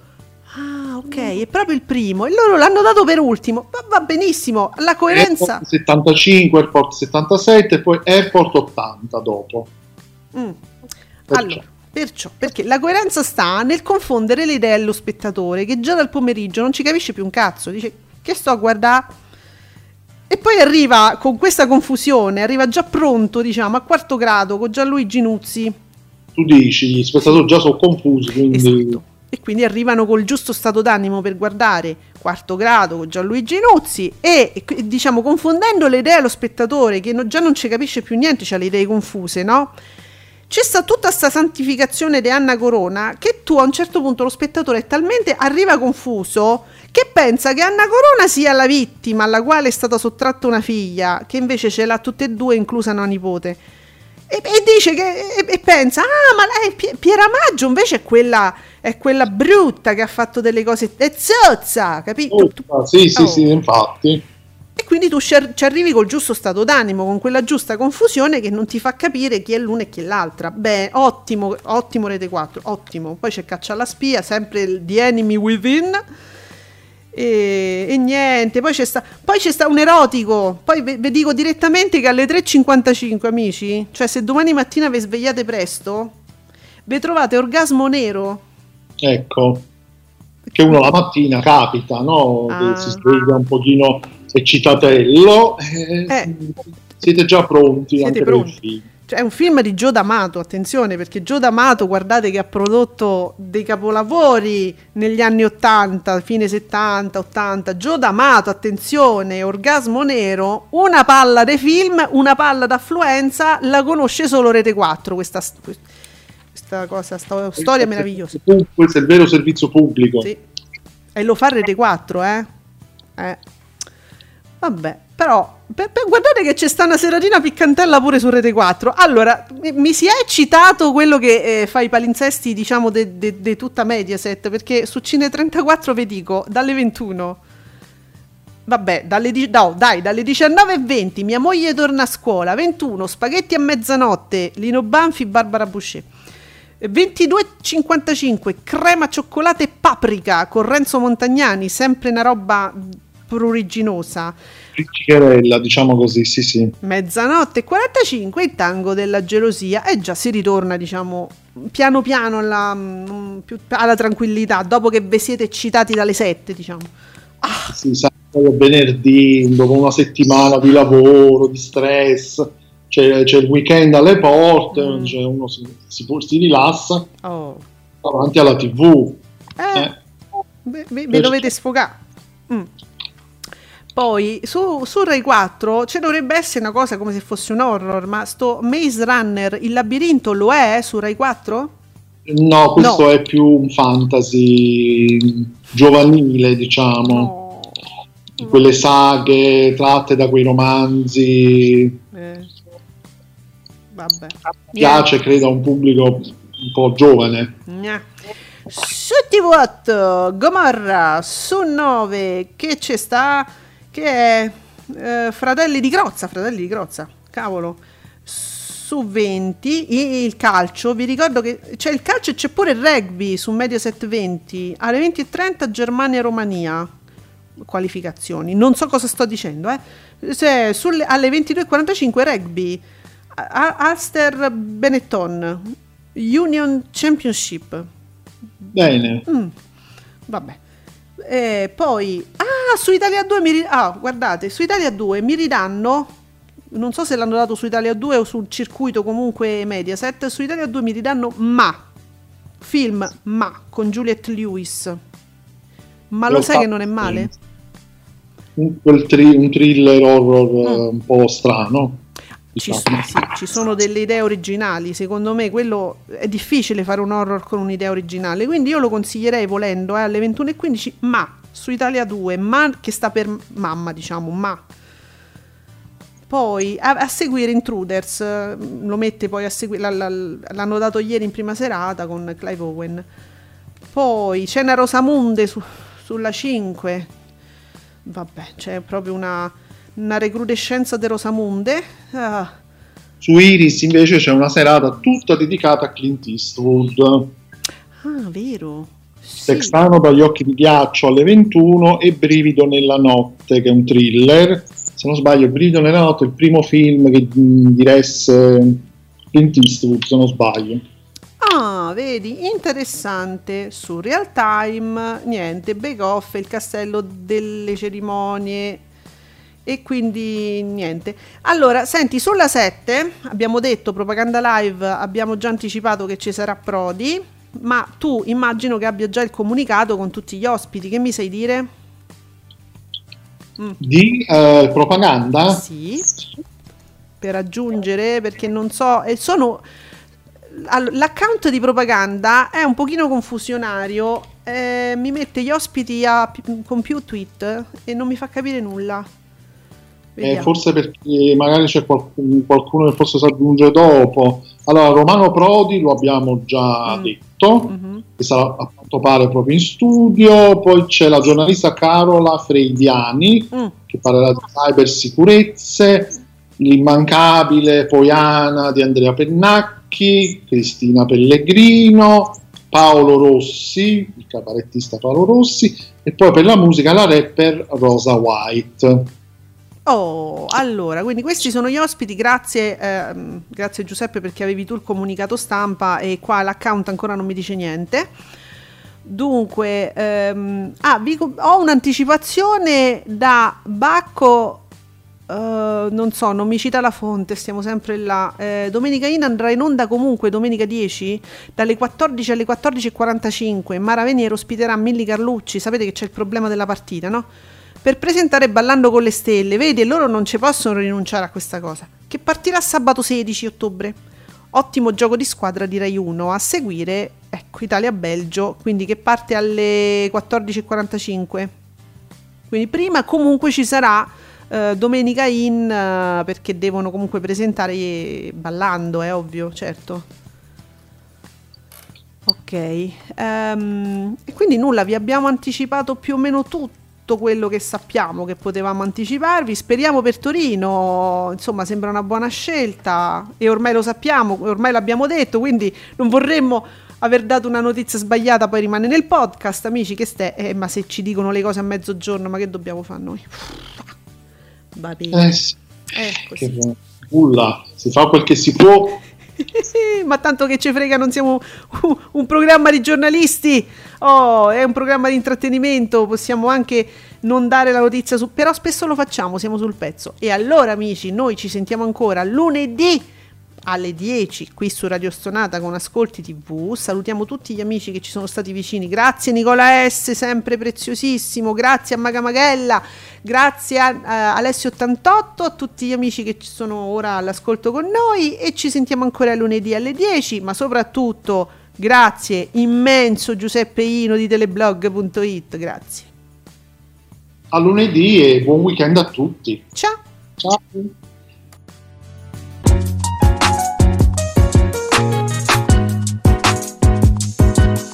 Ah, ok, è proprio il primo e loro l'hanno dato per ultimo. Va, va benissimo, la coerenza... Airport 75, Airport 77 e poi Airport 80 dopo. Mm. Allora, perciò, perché la coerenza sta nel confondere le idee allo spettatore che già dal pomeriggio non ci capisce più un cazzo, dice che sto a guardare e poi arriva con questa confusione, arriva già pronto, diciamo, a quarto grado con Gianluigi Nuzzi. Tu dici, gli spettatori già sono confusi, quindi... Esatto. E quindi arrivano col giusto stato d'animo per guardare quarto grado con Gianluigi Nuzzi e, diciamo, confondendo le idee allo spettatore che no, già non ci capisce più niente, ha le idee confuse, no? c'è sta tutta questa santificazione di Anna Corona che tu a un certo punto lo spettatore talmente arriva confuso che pensa che Anna Corona sia la vittima alla quale è stata sottratta una figlia, che invece ce l'ha tutte e due, inclusa una nipote. E, e dice che e, e, pensa: Ah, ma lei Piera Maggio invece è quella, è quella brutta che ha fatto delle cose. È zozza, capito? Oh, sì, sì, oh. sì, infatti. E quindi tu ci arrivi col giusto stato d'animo, con quella giusta confusione che non ti fa capire chi è l'una e chi è l'altra. Beh, ottimo, ottimo Rete 4, ottimo. Poi c'è Caccia alla spia, sempre il The Enemy Within. E, e niente, poi c'è, sta, poi c'è sta un erotico. Poi vi, dico direttamente che alle 3.55, amici, cioè se domani mattina vi svegliate presto, vi trovate orgasmo nero. Ecco, che uno la mattina capita, no? Ah. si sveglia un pochino eccitatello, eh, eh, siete già pronti siete pronti. Cioè, è un film di Gio D'Amato, attenzione, perché Gio D'Amato, guardate che ha prodotto dei capolavori negli anni 80, fine 70, 80. Gio D'Amato, attenzione, Orgasmo Nero, una palla dei film, una palla d'affluenza, la conosce solo Rete 4, questa, questa cosa, questa storia meravigliosa. Questo è il vero servizio pubblico. Sì. E lo fa Rete 4, eh? Eh. Vabbè, però per, per, guardate che c'è sta una seratina piccantella pure su Rete 4. Allora, mi, mi si è citato quello che eh, fa i palinsesti, diciamo, di de, de tutta Mediaset, perché su Cine 34 vi dico, dalle 21... Vabbè, dalle, no, dai, dalle 19.20 mia moglie torna a scuola, 21 spaghetti a mezzanotte, Lino Banfi, Barbara Boucher. 22.55 crema cioccolata e paprika con Renzo Montagnani, sempre una roba pruriginosa. Friccicherella, diciamo così, sì, sì. Mezzanotte e 45, il tango della gelosia e già si ritorna, diciamo, piano piano alla, mm, alla tranquillità, dopo che vi siete eccitati dalle 7, diciamo. Ah. Sì, sabato venerdì, dopo una settimana di lavoro, di stress, c'è, c'è il weekend alle porte, mm. cioè uno si, si, si rilassa oh. davanti alla tv. Eh, eh. Ve, ve, ve dovete sfogare. Mm. Poi su, su Rai 4 ci dovrebbe essere una cosa come se fosse un horror, ma sto Maze Runner, il labirinto lo è su Rai 4? No, questo no. è più un fantasy giovanile, diciamo. No. Quelle saghe tratte da quei romanzi. Eh. Vabbè. Piace, yeah. credo, a un pubblico un po' giovane. Yeah. Su TV8, Gomorra, su 9, che c'è sta? Che è eh, Fratelli di Grozza, Fratelli di Grozza, cavolo, su 20, il calcio, vi ricordo che c'è il calcio e c'è pure il rugby su Mediaset 20, alle 20.30 Germania-Romania, qualificazioni, non so cosa sto dicendo, eh. Se, sulle, alle 22.45 rugby, Alster Benetton, Union Championship. Bene. Mm, vabbè. E poi, ah, su Italia 2 mi, ah, guardate, su Italia 2 mi ridanno, non so se l'hanno dato su Italia 2 o sul circuito comunque Mediaset, su Italia 2 mi ridanno Ma, film Ma, con Juliette Lewis. Ma lo, lo sai fa- che non è male? Un, tri- un thriller horror mm. un po' strano. Ci, diciamo. sì, ci, sono delle idee originali, secondo me quello è difficile fare un horror con un'idea originale, quindi io lo consiglierei volendo eh, alle 21.15, ma su Italia 2, ma che sta per mamma, diciamo, ma. Poi a, a seguire Intruders, lo mette poi a seguire, l'hanno dato ieri in prima serata con Clive Owen. Poi Cena Rosamunde su, sulla 5, vabbè, c'è proprio una una recrudescenza di Rosamunde. Ah. Su Iris invece c'è una serata tutta dedicata a Clint Eastwood. Ah, vero. Sì. Sextano dagli occhi di ghiaccio alle 21 e Brivido nella notte, che è un thriller. Se non sbaglio, Brivido nella notte è il primo film che diresse Clint Eastwood, se non sbaglio. Ah, vedi, interessante. Su Real Time, niente, Bake Off, il castello delle cerimonie. E quindi niente. Allora, senti, sulla 7 abbiamo detto propaganda live, abbiamo già anticipato che ci sarà Prodi, ma tu immagino che abbia già il comunicato con tutti gli ospiti, che mi sai dire? Mm. Di eh, propaganda? Sì. Per aggiungere, perché non so, e sono l'account di propaganda è un pochino confusionario, eh, mi mette gli ospiti a, con più tweet e non mi fa capire nulla. Eh, forse perché magari c'è qualcuno, qualcuno che forse si aggiunge dopo. Allora, Romano Prodi lo abbiamo già mm. detto, mm-hmm. che sarà a quanto pare proprio in studio. Poi c'è la giornalista Carola Freidiani, mm. che parlerà di cybersicurezze, l'immancabile Poiana di Andrea Pennacchi Cristina Pellegrino, Paolo Rossi, il cabarettista Paolo Rossi, e poi per la musica la rapper Rosa White. Oh, allora, quindi questi sono gli ospiti, grazie, eh, grazie Giuseppe perché avevi tu il comunicato stampa e qua l'account ancora non mi dice niente. Dunque, ehm, ah, vi, ho un'anticipazione da Bacco Uh, non so, non mi cita la fonte, stiamo sempre là. Eh, domenica In andrà in onda comunque domenica 10 dalle 14 alle 14.45. Mara Veniero ospiterà Milli Carlucci. Sapete che c'è il problema della partita, no? Per presentare Ballando con le Stelle. Vedi, loro non ci possono rinunciare a questa cosa. Che partirà sabato 16 ottobre. Ottimo gioco di squadra di Rai 1. A seguire, ecco, Italia-Belgio, quindi che parte alle 14.45. Quindi prima comunque ci sarà eh, domenica in uh, perché devono comunque presentare ballando, è ovvio, certo. Ok, um, e quindi nulla, vi abbiamo anticipato più o meno tutto quello che sappiamo che potevamo anticiparvi. Speriamo per Torino, insomma, sembra una buona scelta e ormai lo sappiamo, ormai l'abbiamo detto, quindi non vorremmo aver dato una notizia sbagliata, poi rimane nel podcast, amici, che ste, eh, ma se ci dicono le cose a mezzogiorno, ma che dobbiamo fare noi? Va bene. Eh, sì. eh, che nulla, si fa quel che si può. Ma tanto che ci frega, non siamo un, programma di giornalisti. Oh, è un programma di intrattenimento, possiamo anche non dare la notizia su, però spesso lo facciamo, siamo sul pezzo. E allora, amici, noi ci sentiamo ancora lunedì alle 10 qui su Radio Stonata con Ascolti TV. Salutiamo tutti gli amici che ci sono stati vicini. Grazie Nicola S, sempre preziosissimo. Grazie a Magamaghella. Grazie a, a Alessio88, a tutti gli amici che ci sono ora all'ascolto con noi e ci sentiamo ancora lunedì alle 10, ma soprattutto grazie immenso Giuseppe Ino di teleblog.it. Grazie. A lunedì e buon weekend a tutti. Ciao. Ciao.